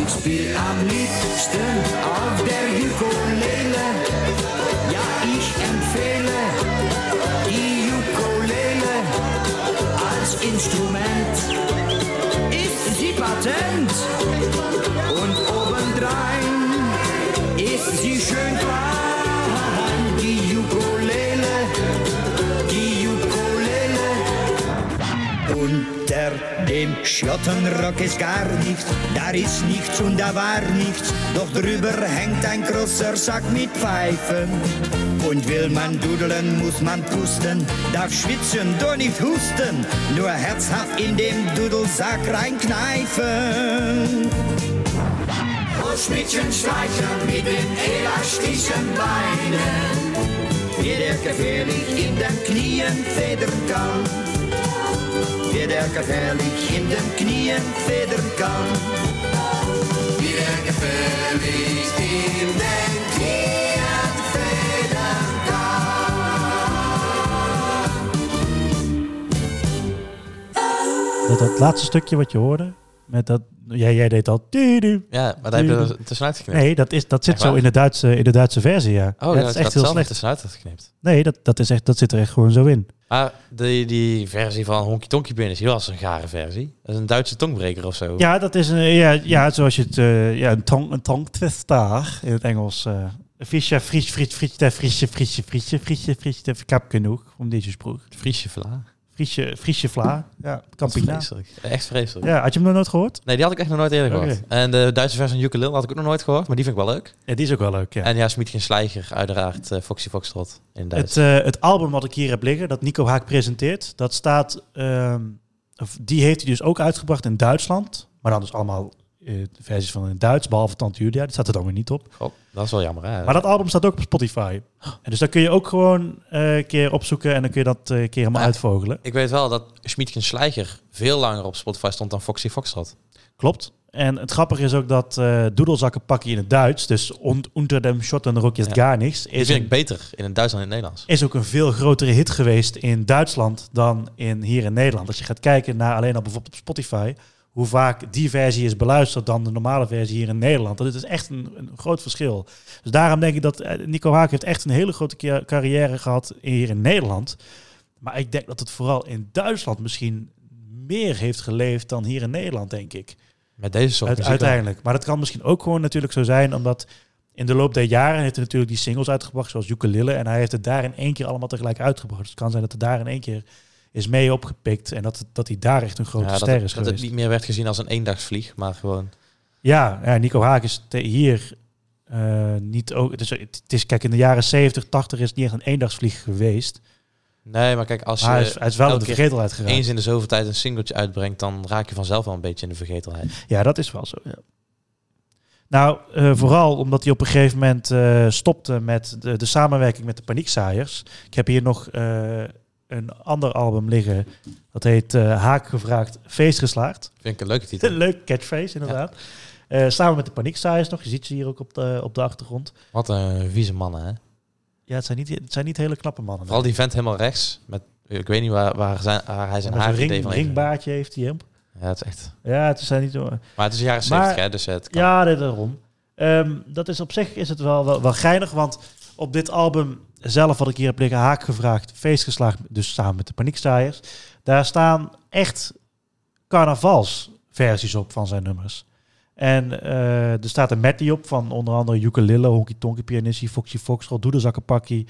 Ich spiel am liebsten auf der Ukulele. Ja, ich empfehle die Ukulele als Instrument. Ist sie patent und obendrein ist sie schön klein. Die Ukulele, die Ukulele. Unter dem Schottenrock ist gar nichts, da ist nichts und da war nichts. Doch drüber hängt ein großer Sack mit Pfeifen. Und will man dudeln, muss man pusten, darf schwitzen, doch nicht husten. Nur herzhaft in dem Dudelsack reinkneifen. Schmidtchen streichern mit den elastischen Beinen. Wie der gefährlich in den Knien federn kann wie der gefährlich in den Knien federn kann. Wie der gefährlich in den Knien federn kann. Dat, dat laatste stukje wat je hoorde, met dat, jij, jij deed al. Ja, maar daar heb je er tussenuit geknipt. Nee, dat, is, dat zit zo in de, Duitse, in de Duitse versie, ja. Oh, ja, ja, dat is echt heel slecht. tussenuit geknipt. Nee, dat, dat, is echt, dat zit er echt gewoon zo in. Maar die, die versie van Honky Tonky Bin is heel als een gare versie. Dat is een Duitse tongbreker of zo. Ja, dat is een, ja, ja, zoals je het, eh, ja, een tong, een tongtwister in het Engels. eh Fischer, fries, fries, fries, der Friesje, Friesje, Friesje, Friesje, Friesje, heb genoeg om deze sprook. Friesje vla. Friesje, Friesje vla, ja, Campina. vreselijk. Echt vreselijk. Ja, had je hem nog nooit gehoord? Nee, die had ik echt nog nooit eerder gehoord. En de Duitse versie van Ukulele had ik ook nog nooit gehoord, maar die vind ik wel leuk. Ja, die is ook wel leuk, ja. En ja, Smietgen Slijger, uiteraard eh, Foxy Foxtrot in Duits. Het, eh, het album wat ik hier heb liggen, dat Nico Haak presenteert, dat staat, ehm, die heeft hij dus ook uitgebracht in Duitsland. Maar dan dus allemaal versies van in het Duits, behalve Tante Julia, die staat er dan weer niet op. Dat is wel jammer, hè? Maar dat album staat ook op Spotify. En dus daar kun je ook gewoon eh, een keer opzoeken en dan kun je dat eh, een keer helemaal Ja. uitvogelen. Ik weet wel dat Smietgen Slijger veel langer op Spotify stond dan Foxy Foxtrot. Klopt. En het grappige is ook dat eh doedelzakken pakken in het Duits, dus on- unter dem Schottenrock is Ja. gar niks, is, vind ik beter in het Duits dan in het Nederlands. is ook een veel grotere hit geweest in Duitsland dan in, hier in Nederland. Als je gaat kijken naar alleen al bijvoorbeeld op Spotify, hoe vaak die versie is beluisterd dan de normale versie hier in Nederland. Dat is echt een, een groot verschil. Dus daarom denk ik dat eh, Nico Haak heeft echt een hele grote ca- carrière gehad hier in Nederland. Maar ik denk dat het vooral in Duitsland misschien meer heeft geleefd dan hier in Nederland, denk ik. Met deze soort Uit- uiteindelijk. Maar dat kan misschien ook gewoon natuurlijk zo zijn, omdat in de loop der jaren heeft hij natuurlijk die singles uitgebracht, zoals Ukulele. En hij heeft het daar in één keer allemaal tegelijk uitgebracht. Dus het kan zijn dat het daar in één keer is mee opgepikt. En dat, het- dat hij daar echt een grote Ja, dat, ster het, is dat het geweest. niet meer werd gezien als een eendagsvlieg, maar gewoon... Ja, ja, Nico Haak is hier eh, niet ook. Het is, het is, kijk, in de jaren 70, 80 is het niet echt een eendagsvlieg geweest. Nee, maar kijk, als je hij is, hij is wel in de vergetelheid geraakt. eens in de zoveel tijd een singeltje uitbrengt, dan raak je vanzelf wel een beetje in de vergetelheid. Ja, dat is wel zo. Ja. Nou, eh, vooral omdat hij op een gegeven moment eh, stopte met de, de samenwerking met de Paniekzaaiers. Ik heb hier nog een ander album liggen. Dat heet eh, Haak gevraagd, feest geslaagd. Vind ik een leuke titel. Een leuk catchphrase, inderdaad. Eh, samen met de Paniekzaaiers nog. Je ziet ze hier ook op de, op de achtergrond. Wat een vieze mannen, hè? Ja, het zijn niet, het zijn niet hele knappe mannen. Vooral die vent helemaal rechts. Met, ik weet niet waar, waar, zijn, waar hij zijn haar ring, van heeft. ringbaardje heeft hij hem. Ja, het is echt... Ja, het zijn niet... Maar het is jaren Maar- 70, hè? Dus het kan. Ja, daarom. Ehm, dat is op zich is het wel, wel, wel geinig, want op dit album zelf wat ik hier heb liggen, haak gevraagd, feest geslaagd, dus samen met de Paniekstaaiers, daar staan echt carnavalsversies op van zijn nummers. En eh, er staat een medley op van onder andere Ukulele, Honky Tonky Pianissie, Foxy Foxtrot, Doederzakkenpakkie,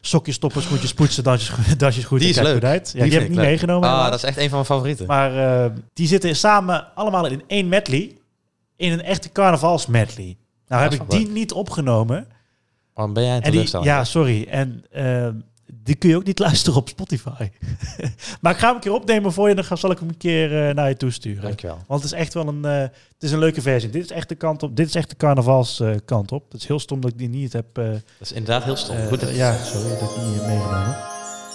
Sokjes, stoppen, schoentjes, poetsen, dansjes, dansjes goed. Die is leuk. uit. Ja, Die die, heb ik niet leuk. meegenomen. Ah, dat is echt een van mijn favorieten. Maar eh, die zitten samen allemaal in één medley. In een echte carnavalsmedley. Nou heb ik die niet opgenomen. Waarom ben jij een En die, ja, sorry. En eh, die kun je ook niet luisteren op Spotify. maar ik ga hem een keer opnemen voor je. Dan ga- zal ik hem een keer eh, naar je toesturen. Dankjewel. Want het is echt wel een, eh, het is een leuke versie. Dit is echt de kant op. Dit is echt de carnavalskant kant op. Het is heel stom dat ik die niet heb. eh, Dat is inderdaad heel stom. Goed, ja, sorry dat ik die niet heb meegenomen.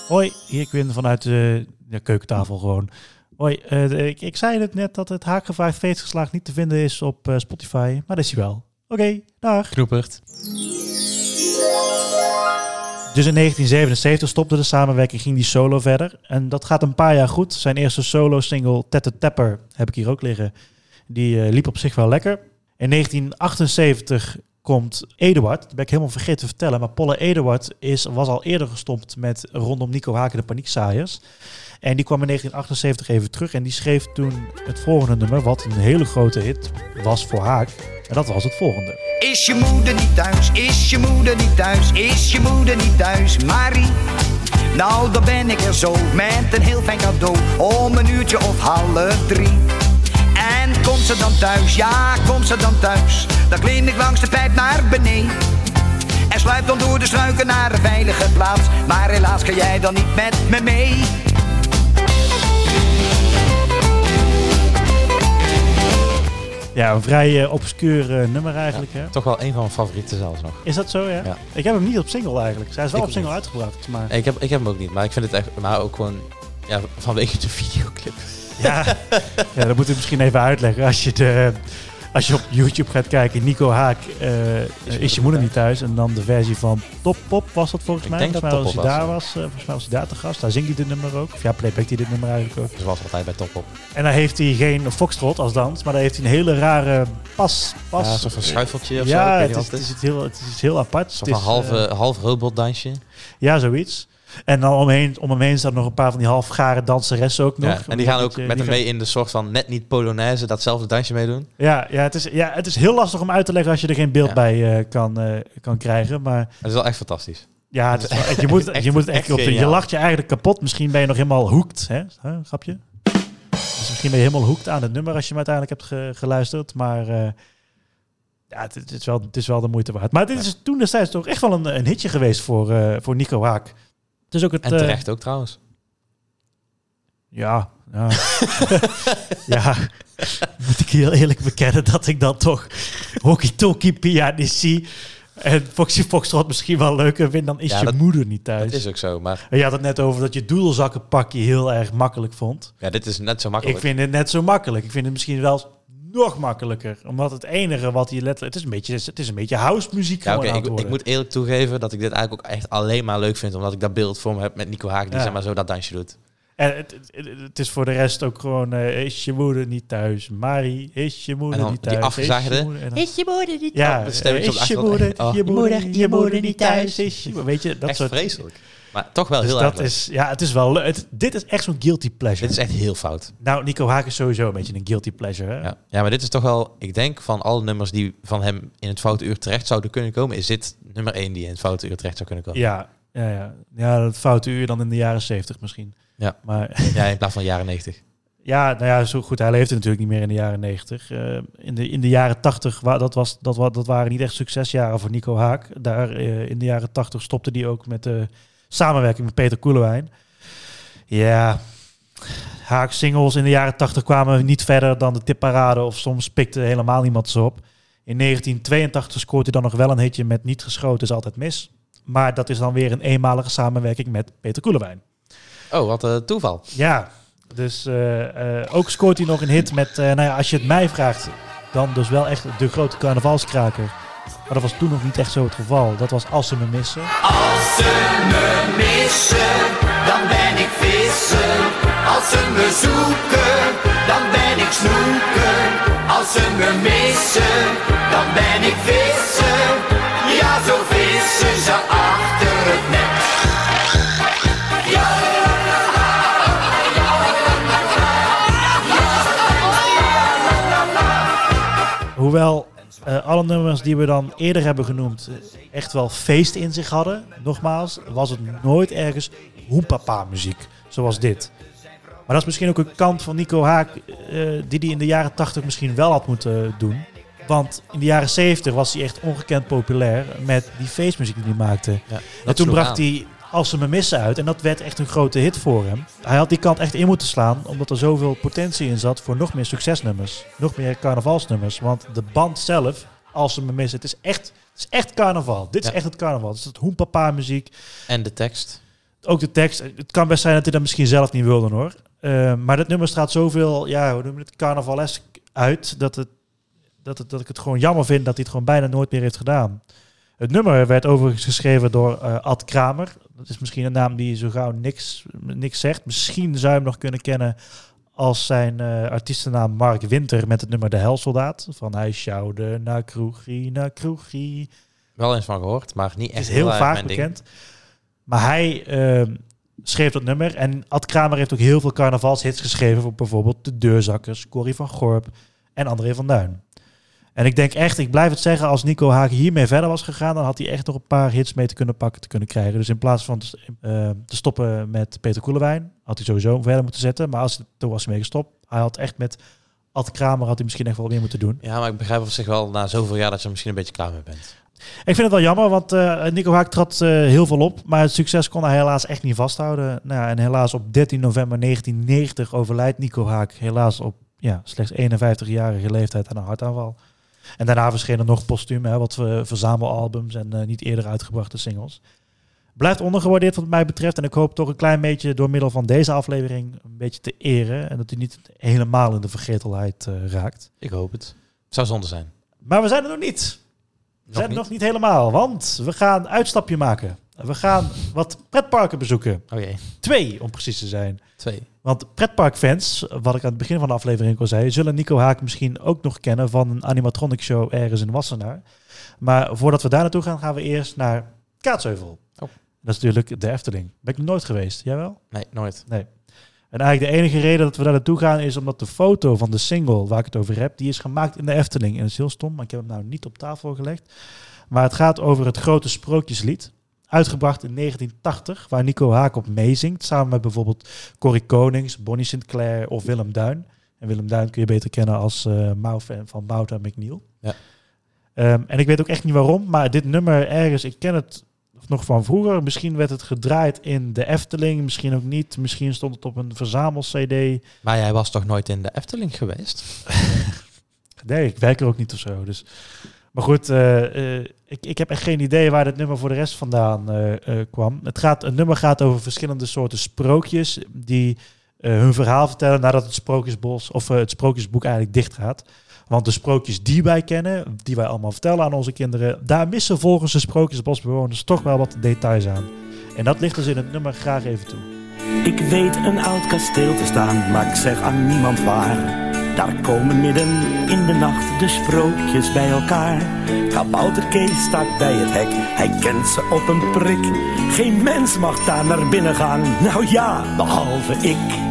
Hoi, hier ben vanuit de, de keukentafel gewoon. Hoi, de- ik, ik zei het net dat het haakgevraagd feestgeslaagd niet te vinden is op Spotify, maar dat is hij wel. Oké, dag. Knoepert. Dus in 1977 stopte de samenwerking, ging die solo verder. En dat gaat een paar jaar goed. Zijn eerste solo-single, Tette Tepper, heb ik hier ook liggen. Die eh, liep op zich wel lekker. In 1978 komt Eduard. Dat ben ik helemaal vergeten te vertellen. Maar Polle Eduard is, was al eerder gestopt met rondom Nico Haken de Paniekzaaiers. En die kwam in 1978 even terug. En die schreef toen het volgende nummer, wat een hele grote hit was voor Haak. En dat was het volgende. Is je moeder niet thuis? Is je moeder niet thuis? Is je moeder niet thuis? Marie? Nou, dan ben ik er zo met een heel fijn cadeau om een uurtje of half drie. En komt ze dan thuis? Ja, komt ze dan thuis? Dan klim ik langs de pijp naar beneden. En sluip dan door de struiken naar een veilige plaats. Maar helaas kan jij dan niet met me mee. Ja, een vrij eh, obscuur eh, nummer eigenlijk. Hè? Toch wel een van mijn favorieten zelfs nog. Is dat zo, ja? Ja. Ik heb hem niet op single eigenlijk. Zij is wel Ik op single niet. uitgebracht. Maar Nee, ik, heb, ik heb hem ook niet, maar ik vind het echt... Maar ook gewoon... Ja, vanwege de videoclip. Ja, ja, dat moet ik misschien even uitleggen. Als je, de, als je op YouTube gaat kijken, Nico Haak, eh, is je moeder niet thuis? En dan de versie van Top Pop was dat volgens Ik mij. denk volgens mij dat Top hij Pop daar was, was, eh, volgens mij was hij daar te gast. Daar zingt hij dit nummer ook. Of ja, playbackt hij dit nummer eigenlijk ook. Zoals altijd bij Top Op. En dan heeft hij geen foxtrot als dans, maar dan heeft hij een hele rare pas. pas Ja, een soort van schuifeltje of zo. Ja, ik weet het het, het is iets heel, het is iets heel apart. Is, halve, eh, half robotdansje. Ja, zoiets. En dan omheen, om hem heen staan nog een paar van die halfgare danseressen ook nog. Ja, en die gaan ook met hem mee in de soort van net niet Polonaise, datzelfde dansje meedoen. Ja, ja, het is, ja, het is heel lastig om uit te leggen als je er geen beeld Ja. bij eh, kan, eh, kan krijgen. Maar Het is wel echt fantastisch. ja, wel- je moet, Echt- je moet het echt echt op. Je lacht je eigenlijk kapot. Misschien ben je nog helemaal hoekt, hè? Huh, grapje? Dus misschien ben je helemaal hoekt aan het nummer als je hem uiteindelijk hebt ge- geluisterd. Maar eh, ja, het, het is wel, het is wel de moeite waard. Maar dit is toen destijds toch echt wel een, een hitje geweest voor, voor Nico Haak. Het is ook het, En eh, terecht ook trouwens. Ja, ja. ja, moet ik heel eerlijk bekennen dat ik dan toch Hockey Toki Pianici en Foxy Foxtrot misschien wel leuker vind dan is Ja, je dat- moeder niet thuis. Dat is ook zo, maar En je had het net over dat je doedelzakkenpakje heel erg makkelijk vond. ja, dit is net zo Ik makkelijk. vind het net zo makkelijk. Ik vind het misschien wel nog makkelijker. Omdat het enige wat je letterlijk... Het is een beetje, het is een beetje house muziek Ja, aan ik, ik moet eerlijk toegeven dat ik dit eigenlijk ook echt alleen maar leuk vind, omdat ik dat beeld voor me heb met Nico Haak, die Ja. zeg maar zo dat dansje doet. En het, het, het is voor de rest ook gewoon... eh, is je moeder niet thuis? Marie, is je moeder dan niet die thuis? afgezagde- Is je moeder- en dan- Is je moeder niet Ja, eh, op de is je moeder, Oh. je moeder, moeder- je moeder niet thuis. Is je, weet je, dat echt soort... vreselijk. Maar toch wel Dus heel dat erg leuk. is, ja, het is wel leuk. Het- Dit is echt zo'n guilty pleasure. Dit is echt heel fout. Nou, Nico Haak is sowieso een beetje een guilty pleasure. Hè? Ja. ja, maar dit is toch wel... Ik denk van alle nummers die van hem in het foute uur terecht zouden kunnen komen... is dit nummer één die in het foute uur terecht zou kunnen komen. Ja, ja, ja. ja dat foute uur dan in de jaren zeventig misschien. Ja. Maar Ja, in plaats van jaren negentig. ja, nou ja, zo goed. Hij leefde natuurlijk niet meer in de jaren negentig. Eh, in, de, in de jaren tachtig, wa- dat, was, dat, wa- dat waren niet echt succesjaren voor Nico Haak. Daar eh, in de jaren tachtig stopte hij ook met de samenwerking met Peter Koelewijn. Ja, Haak singles in de jaren tachtig kwamen niet verder dan de tipparade of soms pikte helemaal niemand ze op. In 1982 scoort hij dan nog wel een hitje met Niet geschoten is altijd mis. Maar dat is dan weer een eenmalige samenwerking met Peter Koelewijn. Oh, wat een toeval. Ja, dus eh, eh, ook scoort hij nog een hit met, eh, nou ja, als je het mij vraagt, dan dus wel echt de grote carnavalskraker. Maar dat was toen nog niet echt zo het geval. Dat was Als ze me missen. Als ze me missen, dan ben ik vissen. Als ze me zoeken, dan ben ik snoeken. Als ze me missen, dan ben ik vissen. Ja, zo vissen ze achter het net. Hoewel eh, alle nummers die we dan eerder hebben genoemd eh, echt wel feest in zich hadden. Nogmaals, was het nooit ergens hoepapa muziek zoals dit. Maar dat is misschien ook een kant van Nico Haak eh, die hij in de jaren 80 misschien wel had moeten doen. Want in de jaren 70 was hij echt ongekend populair met die feestmuziek die hij maakte. Ja, en toen bracht aan. hij Als ze me missen uit. En dat werd echt een grote hit voor hem. Hij had die kant echt in moeten slaan. Omdat er zoveel potentie in zat voor nog meer succesnummers. Nog meer carnavalsnummers. Want de band zelf, Als ze me missen, het is echt, het is echt carnaval. Dit is echt het carnaval. Het is het hoempapa muziek. En de tekst. Ook de tekst. Het kan best zijn dat hij dat misschien zelf niet wilde hoor. Eh, maar dat nummer straalt zoveel, ja, hoe noem je het, carnavalesk uit. Dat, het, dat, het, dat ik het gewoon jammer vind dat hij het gewoon bijna nooit meer heeft gedaan. Het nummer werd overigens geschreven door eh, Ad Kramer. Dat is misschien een naam die zo gauw niks, niks zegt. Misschien zou je hem nog kunnen kennen als zijn eh, artiestennaam Mark Winter met het nummer De Helsoldaat. Van hij sjouwde naar kroegie, naar kroegie. Wel eens van gehoord, maar niet Het echt is heel vaak ding. bekend. Maar hij ehm, schreef dat nummer. En Ad Kramer heeft ook heel veel carnavalshits geschreven. Voor bijvoorbeeld De Deurzakkers, Corrie van Gorp en André van Duin. En ik denk echt, ik blijf het zeggen, als Nico Haak hiermee verder was gegaan, dan had hij echt nog een paar hits mee te kunnen pakken, te kunnen krijgen. Dus in plaats van te, eh, te stoppen met Peter Koelewijn, had hij sowieso verder moeten zetten. Maar als, toen was hij mee gestopt. Hij had echt met Ad Kramer had hij misschien echt wel meer moeten doen. Ja, maar ik begrijp op zich wel na zoveel jaar dat je er misschien een beetje klaar mee bent. Ik vind het wel jammer, want eh, Nico Haak trad eh, heel veel op. Maar het succes kon hij helaas echt niet vasthouden. Nou, ja, en helaas op 13 november 1990 overlijdt Nico Haak helaas op ja, slechts 51-jarige leeftijd aan een hartaanval. En daarna verschenen nog postuum, hè, wat eh, verzamelalbums en eh, niet eerder uitgebrachte singles. Blijft ondergewaardeerd wat mij betreft. En ik hoop toch een klein beetje door middel van deze aflevering een beetje te eren. En dat hij niet helemaal in de vergetelheid eh, raakt. Ik hoop het. Zou zonde zijn. Maar we zijn er nog niet. We zijn er nog niet helemaal, want we gaan een uitstapje maken. We gaan wat pretparken bezoeken. Oh jee. Twee, om precies te zijn. Twee. Want pretparkfans, wat ik aan het begin van de aflevering al zei, zullen Nico Haak misschien ook nog kennen van een animatronic show ergens in Wassenaar. Maar voordat we daar naartoe gaan, gaan we eerst naar Kaatsheuvel. Oh. Dat is natuurlijk de Efteling. Ben ik nog nooit geweest. Jij wel? Nee, nooit. Nee. En eigenlijk de enige reden dat we daar naartoe gaan is omdat de foto van de single waar ik het over heb, die is gemaakt in de Efteling. En dat is heel stom, maar ik heb hem nou niet op tafel gelegd. Maar het gaat over het grote sprookjeslied. Uitgebracht in 1980, waar Nico Haak op meezingt. Samen met bijvoorbeeld Corrie Konings, Bonnie Sinclair of Willem Duin. En Willem Duin kun je beter kennen als Mau-fan van Bout en McNeil. Ja. Ehm, en ik weet ook echt niet waarom, maar dit nummer ergens, ik ken het nog van vroeger. Misschien werd het gedraaid in de Efteling, misschien ook niet. Misschien stond het op een verzamel-CD. Maar jij was toch nooit in de Efteling geweest? Nee, ik werk er ook niet of zo. Dus. Maar goed, eh, eh, ik, ik heb echt geen idee waar dit nummer voor de rest vandaan eh, kwam. Het, gaat, het nummer gaat over verschillende soorten sprookjes die hun verhaal vertellen nadat het sprookjesbos of het sprookjesboek eigenlijk dicht gaat. Want de sprookjes die wij kennen, die wij allemaal vertellen aan onze kinderen, daar missen volgens de sprookjesbosbewoners toch wel wat details aan. En dat ligt dus in het nummer graag even toe. Ik weet een oud kasteel te staan, maar ik zeg aan niemand waar. Daar komen midden in de nacht de sprookjes bij elkaar. Kabouter Kees staat bij het hek, hij kent ze op een prik. Geen mens mag daar naar binnen gaan, nou ja, behalve ik.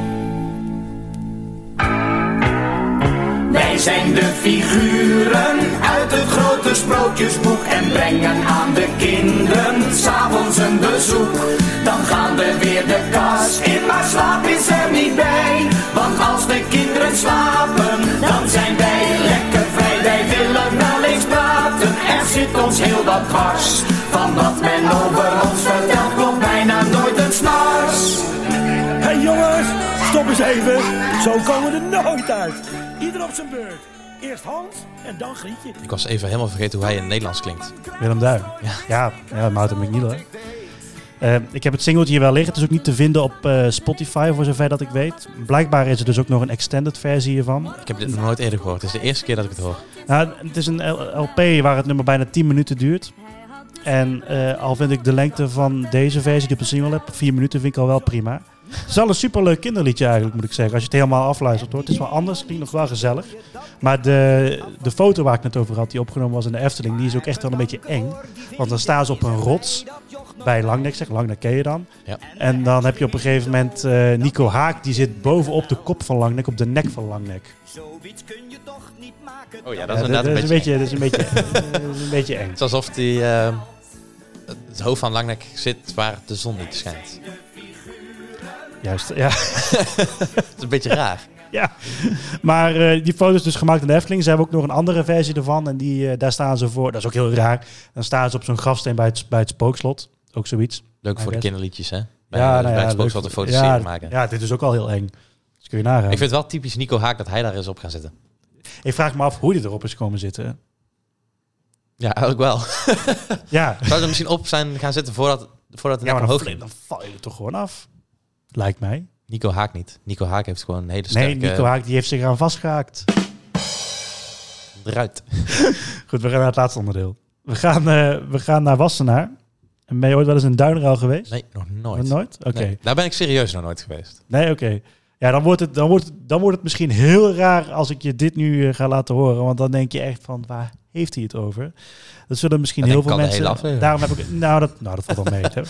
Zijn de figuren uit het grote sprookjesboek en brengen aan de kinderen s'avonds een bezoek. Dan gaan we weer de kas in, maar slaap is er niet bij. Want als de kinderen slapen, dan zijn wij lekker vrij. Wij willen wel eens praten, er zit ons heel wat dwars. Van wat men over ons vertelt, klopt bijna nooit een snars. Hé hey jongens, stop eens even. Zo komen we er nooit uit. Ieder op zijn beurt. Eerst Hans en dan Grietje. Ik was even helemaal vergeten hoe hij in het Nederlands klinkt. Willem Duin. Ja, ja, ja Maarten McNeil. hè. Eh, ik heb het singeltje hier wel liggen. Het is ook niet te vinden op eh, Spotify, voor zover dat ik weet. Blijkbaar is er dus ook nog een extended versie hiervan. Ik heb dit nog nooit eerder gehoord. Het is de eerste keer dat ik het hoor. Nou, het is een LP waar het nummer bijna 10 minuten duurt. En eh, al vind ik de lengte van deze versie die ik op de single heb, 4 minuten, vind ik al wel prima. Het is wel een superleuk kinderliedje eigenlijk, moet ik zeggen. Als je het helemaal afluistert hoor. Het is wel anders, klinkt nog wel gezellig. Maar de, de foto waar ik net over had, die opgenomen was in de Efteling, die is ook echt wel een beetje eng. Want dan staan ze op een rots bij Langnek, zeg Langnek ken je dan. Ja. En dan heb je op een gegeven moment eh, Nico Haak, die zit bovenop de kop van Langnek, op de nek van Langnek. Zoiets kun je toch niet maken. Oh ja, dat is inderdaad een beetje... dat is een beetje, dat is een beetje eng. Het is alsof die, eh, het hoofd van Langnek zit waar de zon niet schijnt. Juist, ja. Dat is een beetje raar. ja. Maar eh, die foto is dus gemaakt in de Efteling. Ze hebben ook nog een andere versie ervan. En die, eh, daar staan ze voor. Dat is ook heel raar. Dan staan ze op zo'n grafsteen bij het, bij het spookslot. Ook zoiets. Leuk voor de kinderliedjes, hè? Bij, ja, nou bij ja, het leuk. spooksel de foto's ja, maken. Ja, dit is ook al heel eng. Dus kun je nagaan. Ik vind het wel typisch Nico Haak dat hij daar is op gaan zitten. Ik vraag me af hoe die erop is komen zitten. Ja, ook wel. Ja, Zou er misschien op zijn gaan zitten voordat, voordat het ja naar maar dan, val je er toch gewoon af. Lijkt mij. Nico Haak niet. Nico Haak heeft gewoon een hele Nee, sterke Nico Haak die heeft zich eraan vastgehaakt. eruit. Goed, we gaan naar het laatste onderdeel. We gaan, eh, we gaan naar Wassenaar. En ben je ooit wel eens in Duinruil geweest? Nee, nog nooit. Nog nooit? Oké. Nee, daar ben ik serieus nog nooit geweest. Nee, oké. Ja, dan wordt, het, dan, wordt het, dan wordt het misschien heel raar als ik je dit nu eh, ga laten horen. Want dan denk je echt van, waar heeft hij het over? Dat zullen misschien heel veel mensen... daarom heb ik, nou, dat, nou, dat valt wel mee.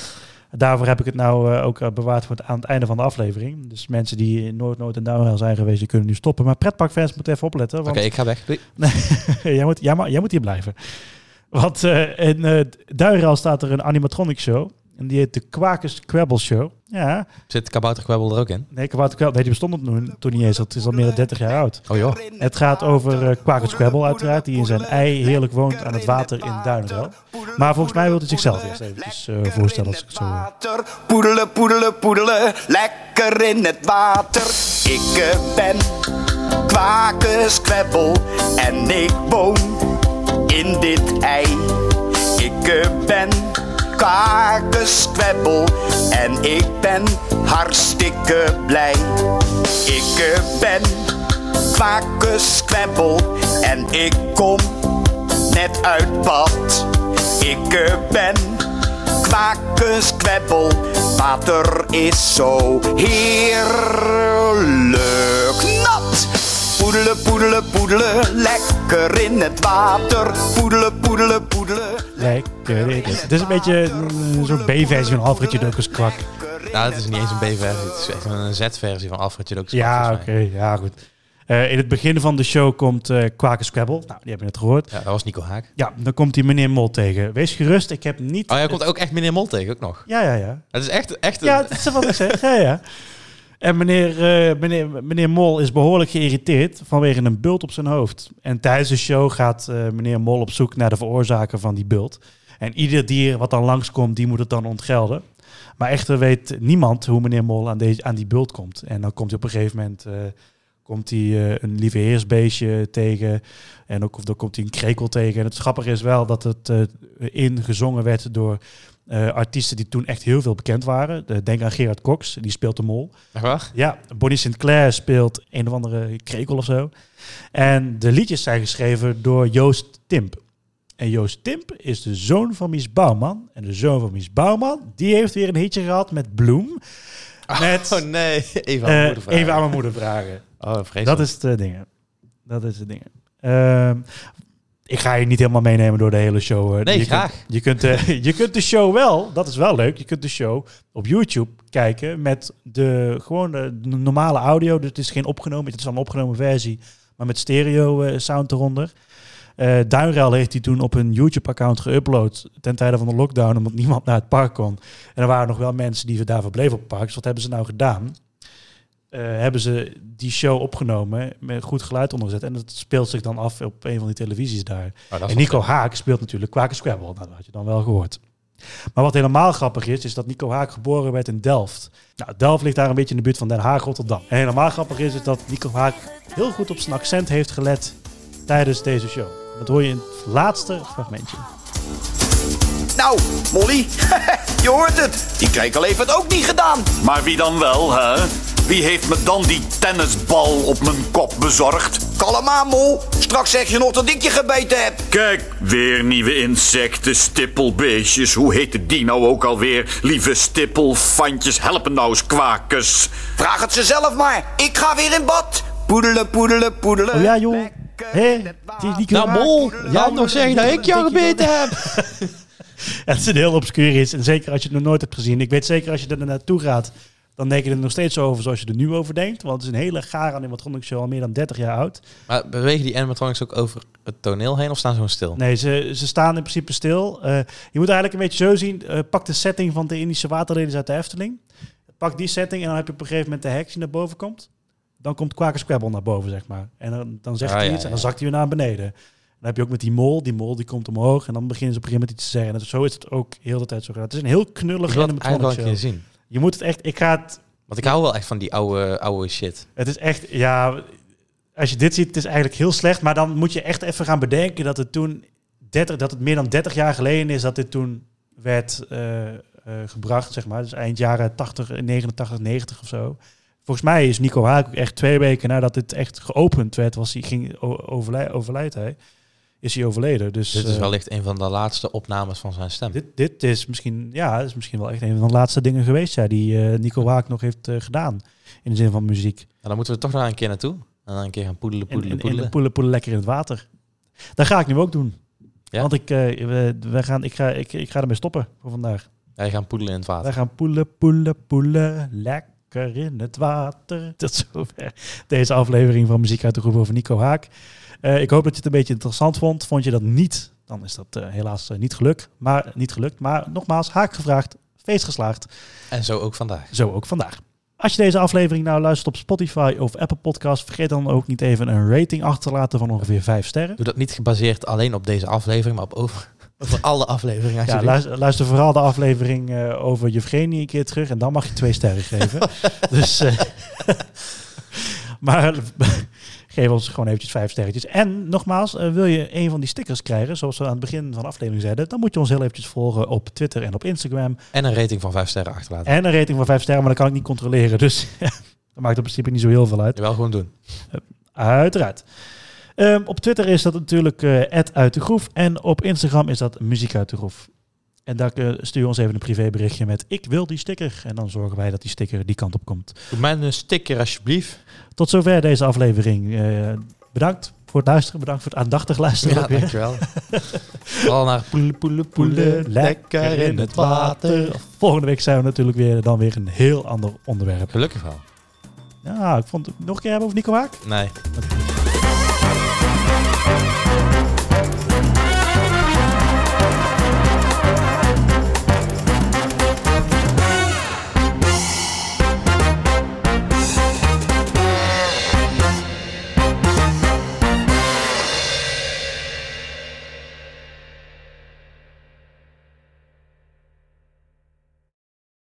Daarvoor heb ik het nou eh, ook eh, bewaard voor het, aan het einde van de aflevering. Dus mensen die nooit, nooit in Duinruil zijn geweest, die kunnen nu stoppen. Maar pretparkfans moeten even opletten. Oké, ik ga weg. Jij, moet, jij, moet hier blijven. Want eh, in uh, staat er een animatronic show. En die heet de Kwakers Quabble Show. Ja, Zit Kabouter Kwebbel er ook in? nee, Quabble, nee die bestond op toen, toen niet eens. Dat is al meer dan 30 jaar oud. Oh joh. Het gaat over uh, uiteraard, die in zijn ei heerlijk woont aan het water in Duinruil. Maar volgens mij wil hij zichzelf eerst eventjes uh, voorstellen als ik het zo... Water, poedelen, poedelen, poedelen, lekker in het water. Ik eh, ben kwakenskwebbel en ik woon in dit ei. Ik eh, ben kwakenskwebbel en ik ben hartstikke blij. Ik eh, ben kwakenskwebbel en ik kom net uit bad. Ik eh, ben kwakenskwebbel, water is zo heerlijk nat. Poedelen, poedelen, poedelen, lekker in het water. Poedelen, poedelen, poedelen. Lekker in het... Het is een beetje uh, zo'n B-versie van Alfred Jodokus kwak. Nou, het is niet eens een B-versie. Het is echt een Z-versie van Alfred Jodokus. Ja, oké, ja goed. Uh, in het begin van de show komt uh, Kwaken Scrabble. Nou, die hebben we net gehoord. Ja, dat was Nico Haak. Ja, dan komt hij meneer Mol tegen. Wees gerust, ik heb niet... Oh, jij komt ook echt meneer Mol tegen, ook nog? Ja, ja, ja. Het is echt... echt Ja, dat is wat ik zeg. Ja, ja. En meneer, uh, meneer, meneer Mol is behoorlijk geïrriteerd vanwege een bult op zijn hoofd. En tijdens de show gaat uh, meneer Mol op zoek naar de veroorzaker van die bult. En ieder dier wat dan langskomt, die moet het dan ontgelden. Maar echter weet niemand hoe meneer Mol aan, deze, aan die bult komt. En dan komt hij op een gegeven moment... Uh, komt hij een lieve heersbeestje tegen. En ook of dan komt hij een krekel tegen. En het grappige is wel dat het uh, ingezongen werd door uh, artiesten die toen echt heel veel bekend waren. De, denk aan Gerard Cox, die speelt de mol. Echt? Ja, Bonnie Sinclair speelt een of andere krekel of zo. En de liedjes zijn geschreven door Joost Timp. En Joost Timp is de zoon van Mies Bouwman. En de zoon van Mies Bouwman, die heeft weer een hitje gehad met Bloem. Met Oh nee, even aan eh, mijn moeder vragen. even aan mijn moeder vragen. Oh, vreselijk. Dat is de dingen. Dat is de dingen. Ehm, ik ga je niet helemaal meenemen door de hele show. eh. Nee, je graag. Kunt, je, kunt, eh, je kunt de show wel, dat is wel leuk. Je kunt de show op YouTube kijken met de gewoon de normale audio. Dus het is geen opgenomen, het is al een opgenomen versie, maar met stereo eh, sound eronder. Eh Duinruil heeft die toen op een YouTube-account geüpload ten tijde van de lockdown, omdat niemand naar het park kon. En er waren nog wel mensen die daar verbleven op het park. Dus wat hebben ze nou gedaan? Eh, hebben ze die show opgenomen met goed geluid ondergezet. En dat speelt zich dan af op een van die televisies daar. Oh, is En Nico Haak speelt natuurlijk Kwaken Scrabble. Nou, dat had je dan wel gehoord. Maar wat helemaal grappig is, is dat Nico Haak geboren werd in Delft. Nou, Delft ligt daar een beetje in de buurt van Den Haag, Rotterdam. En helemaal grappig is, is dat Nico Haak heel goed op zijn accent heeft gelet tijdens deze show. Dat hoor je in het laatste fragmentje. Nou, Molly, je hoort het. Die krekel heeft het ook niet gedaan. Maar wie dan wel, hè? Wie heeft me dan die tennisbal op mijn kop bezorgd? Kalm aan, mol. Straks zeg je nog dat ik je gebeten heb. Kijk, weer nieuwe insecten, stippelbeestjes. Hoe heette die nou ook alweer? Lieve stippelfantjes, helpen nou eens kwakers. Vraag het ze zelf maar. Ik ga weer in bad. Poedelen, poedelen, poedelen. Oh ja, joh. Hé, in het Nou, Mol, je had nog zeggen dat ik jou gebeten heb. Het is een heel obscuur is. En zeker als je het nog nooit hebt gezien. Ik weet zeker als je er naartoe gaat, dan denk je er nog steeds zo over zoals je er nu over denkt. Want het is een hele gare animatronic show, al meer dan 30 jaar oud. Maar bewegen die animatronics ook over het toneel heen of staan ze gewoon stil? Nee, ze, ze staan in principe stil. Eh, je moet eigenlijk een beetje zo zien. eh, pak de setting van de Indische waterlelies uit de Efteling. Pak die setting en dan heb je op een gegeven moment de heks die naar boven komt. Dan komt Quaker Squabble naar boven, zeg maar. En dan, dan zegt Ah, hij ja, iets en dan zakt hij weer naar beneden. Dan heb je ook met die mol. Die mol die komt omhoog en dan beginnen ze op een gegeven moment iets te zeggen. En zo is het ook heel de tijd zo gedaan. Het is een heel knullig wel een zien. Je moet het echt... Ik ga het... Want ik hou wel echt van die oude, oude shit. Het is echt... Ja, als je dit ziet, het is eigenlijk heel slecht. Maar dan moet je echt even gaan bedenken dat het toen... 30, dat het meer dan 30 jaar geleden is dat dit toen werd eh, eh, gebracht, zeg maar. Dus eind jaren 80, 89, 90 of zo. Volgens mij is Nico Haak ook echt twee weken nadat dit echt geopend werd, was hij, ging o- overlij, overlijdt hij. Is hij overleden. Dus Dit is eh, wellicht een van de laatste opnames van zijn stem. dit, dit is misschien, ja, is misschien wel echt een van de laatste dingen geweest ja, die eh, Nico Haak nog heeft eh, gedaan. In de zin van muziek. Nou, dan moeten we toch daar een keer naartoe. En dan een keer gaan poedelen, En, poedelen, en, en poedelen. lekker in het water. Dat ga ik nu ook doen. Ja? Want ik, we, we gaan, ik, ga, ik, ik ga ermee stoppen voor vandaag. Wij gaan poedelen in het water. Wij gaan poelen, poelen, poelen. Lekker in het water. Tot zover deze aflevering van Muziek uit de Groep over Nico Haak. Eh, ik hoop dat je het een beetje interessant vond. Vond je dat niet? Dan is dat eh, helaas eh, niet, gelukt, maar, niet gelukt. Maar nogmaals, Haak gevraagd, feest geslaagd. En zo ook vandaag. Zo ook vandaag. Als je deze aflevering nou luistert op Spotify of Apple Podcast, vergeet dan ook niet even een rating achter te laten van ongeveer 5 sterren. Doe dat niet gebaseerd alleen op deze aflevering, maar op over, over alle afleveringen. Ja, luister, luister vooral de aflevering eh, over Evgenie een keer terug en dan mag je twee sterren geven. dus, eh, maar geef ons gewoon eventjes vijf sterretjes. En nogmaals, eh, wil je een van die stickers krijgen, zoals we aan het begin van de aflevering zeiden, dan moet je ons heel eventjes volgen op Twitter en op Instagram. En een rating van 5 sterren achterlaten. En een rating van vijf sterren, maar dat kan ik niet controleren. Dus dat maakt in principe niet zo heel veel uit. Je wel gewoon doen. Uiteraard. Ehm, op Twitter is dat natuurlijk eh uit de groef. En op Instagram is dat muziek uit de groef. En daar eh, stuur je ons even een privéberichtje met ik wil die sticker. En dan zorgen wij dat die sticker die kant op komt. Doe mij een sticker alsjeblieft. Tot zover deze aflevering. Eh, bedankt voor het luisteren. Bedankt voor het aandachtig luisteren. Ja, dankjewel. Vooral naar poelen, poelen, poelen. Lekker in het water. Volgende week zijn we natuurlijk weer dan weer een heel ander onderwerp. Gelukkig wel. Ja, ik vond het nog een keer hebben over Nico Haak. Nee.